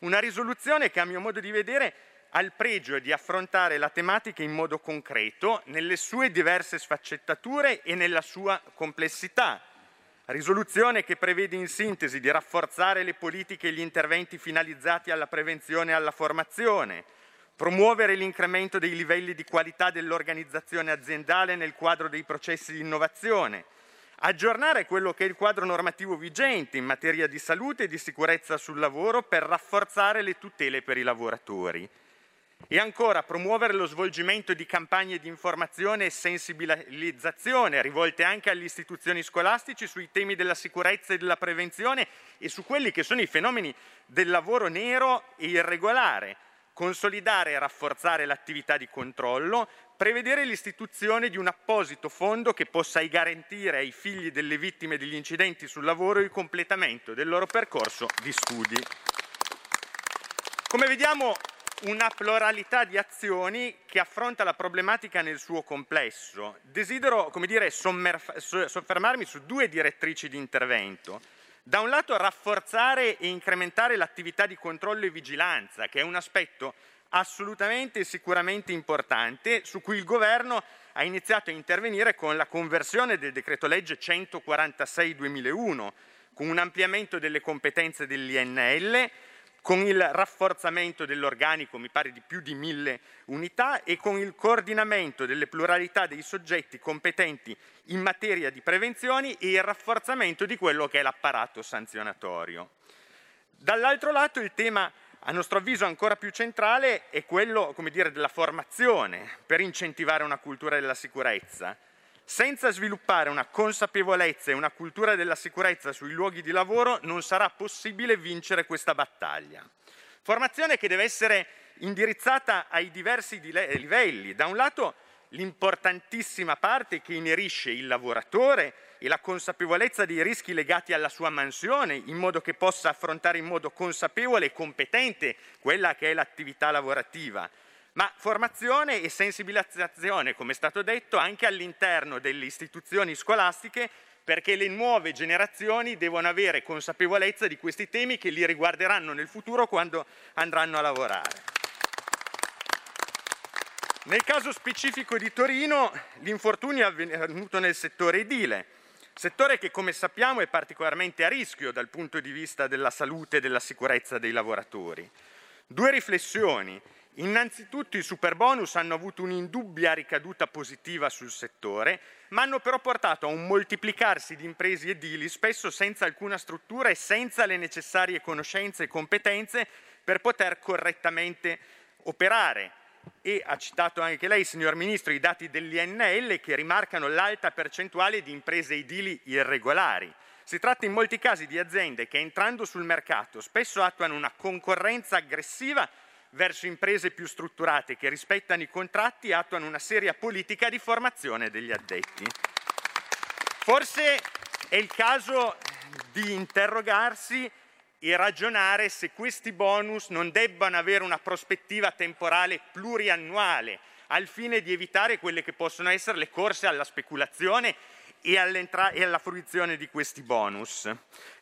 una risoluzione che a mio modo di vedere ha il pregio di affrontare la tematica in modo concreto, nelle sue diverse sfaccettature e nella sua complessità. Risoluzione che prevede in sintesi di rafforzare le politiche e gli interventi finalizzati alla prevenzione e alla formazione, promuovere l'incremento dei livelli di qualità dell'organizzazione aziendale nel quadro dei processi di innovazione, aggiornare quello che è il quadro normativo vigente in materia di salute e di sicurezza sul lavoro per rafforzare le tutele per i lavoratori. E ancora promuovere lo svolgimento di campagne di informazione e sensibilizzazione rivolte anche agli istituzioni scolastici sui temi della sicurezza e della prevenzione e su quelli che sono i fenomeni del lavoro nero e irregolare, consolidare e rafforzare l'attività di controllo, prevedere l'istituzione di un apposito fondo che possa garantire ai figli delle vittime degli incidenti sul lavoro il completamento del loro percorso di studi. Come vediamo, una pluralità di azioni che affronta la problematica nel suo complesso. Desidero, dire, soffermarmi su due direttrici di intervento. Da un lato rafforzare e incrementare l'attività di controllo e vigilanza, che è un aspetto assolutamente e sicuramente importante, su cui il Governo ha iniziato a intervenire con la conversione del decreto legge 146-2001, con un ampliamento delle competenze dell'INL, con il rafforzamento dell'organico, mi pare di più di mille unità, e con il coordinamento delle pluralità dei soggetti competenti in materia di prevenzioni e il rafforzamento di quello che è l'apparato sanzionatorio. Dall'altro lato il tema a nostro avviso ancora più centrale è quello dire, della formazione per incentivare una cultura della sicurezza. Senza sviluppare una consapevolezza e una cultura della sicurezza sui luoghi di lavoro non sarà possibile vincere questa battaglia. Formazione che deve essere indirizzata ai diversi livelli. Da un lato l'importantissima parte che inerisce il lavoratore e la consapevolezza dei rischi legati alla sua mansione, in modo che possa affrontare in modo consapevole e competente quella che è l'attività lavorativa, ma formazione e sensibilizzazione, come è stato detto, anche all'interno delle istituzioni scolastiche, perché le nuove generazioni devono avere consapevolezza di questi temi che li riguarderanno nel futuro quando andranno a lavorare. Nel caso specifico di Torino, l'infortunio è avvenuto nel settore edile, settore che come sappiamo è particolarmente a rischio dal punto di vista della salute e della sicurezza dei lavoratori. Due riflessioni. Innanzitutto i super bonus hanno avuto un'indubbia ricaduta positiva sul settore, ma hanno però portato a un moltiplicarsi di imprese edili spesso senza alcuna struttura e senza le necessarie conoscenze e competenze per poter correttamente operare e ha citato anche lei, signor Ministro, i dati dell'INL che rimarcano l'alta percentuale di imprese edili irregolari. Si tratta in molti casi di aziende che entrando sul mercato spesso attuano una concorrenza aggressiva verso imprese più strutturate che rispettano i contratti e attuano una seria politica di formazione degli addetti. Forse è il caso di interrogarsi e ragionare se questi bonus non debbano avere una prospettiva temporale pluriannuale al fine di evitare quelle che possono essere le corse alla speculazione e, e alla fruizione di questi bonus.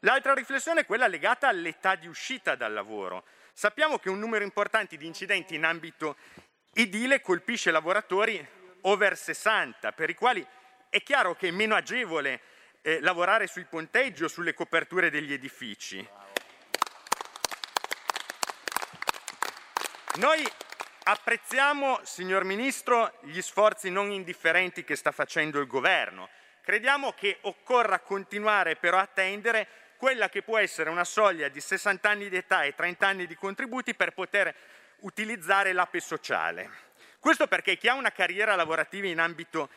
L'altra riflessione è quella legata all'età di uscita dal lavoro. Sappiamo che un numero importante di incidenti in ambito edile colpisce lavoratori over 60, per i quali è chiaro che è meno agevole eh, lavorare sui ponteggi o sulle coperture degli edifici. Noi apprezziamo, signor Ministro, gli sforzi non indifferenti che sta facendo il Governo. Crediamo che occorra continuare però a attendere quella che può essere una soglia di 60 anni di età e 30 anni di contributi per poter utilizzare l'APE sociale. Questo perché chi ha una carriera lavorativa in ambito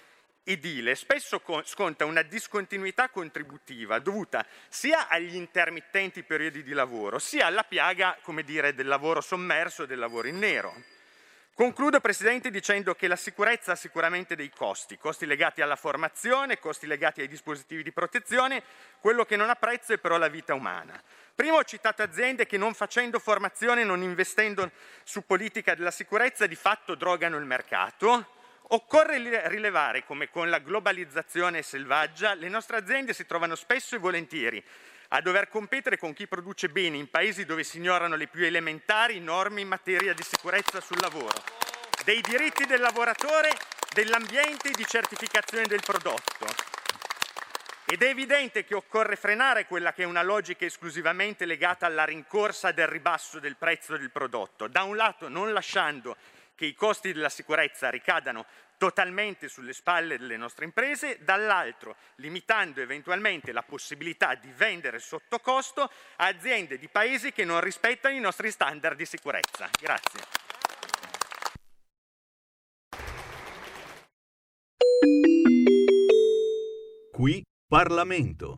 edile spesso co- sconta una discontinuità contributiva dovuta sia agli intermittenti periodi di lavoro, sia alla piaga, come dire, del lavoro sommerso, del lavoro in nero. Concludo, Presidente, dicendo che la sicurezza ha sicuramente dei costi, costi legati alla formazione, costi legati ai dispositivi di protezione, quello che non apprezzo è però la vita umana. Prima ho citato aziende che non facendo formazione, non investendo su politica della sicurezza, di fatto drogano il mercato. Occorre rilevare come con la globalizzazione selvaggia le nostre aziende si trovano spesso e volentieri a dover competere con chi produce bene in paesi dove si ignorano le più elementari norme in materia di sicurezza sul lavoro, dei diritti del lavoratore, dell'ambiente e di certificazione del prodotto. Ed è evidente che occorre frenare quella che è una logica esclusivamente legata alla rincorsa del ribasso del prezzo del prodotto, da un lato non lasciando che i costi della sicurezza ricadano totalmente sulle spalle delle nostre imprese, dall'altro limitando eventualmente la possibilità di vendere sotto costo a aziende di paesi che non rispettano i nostri standard di sicurezza. Grazie. Qui Parlamento.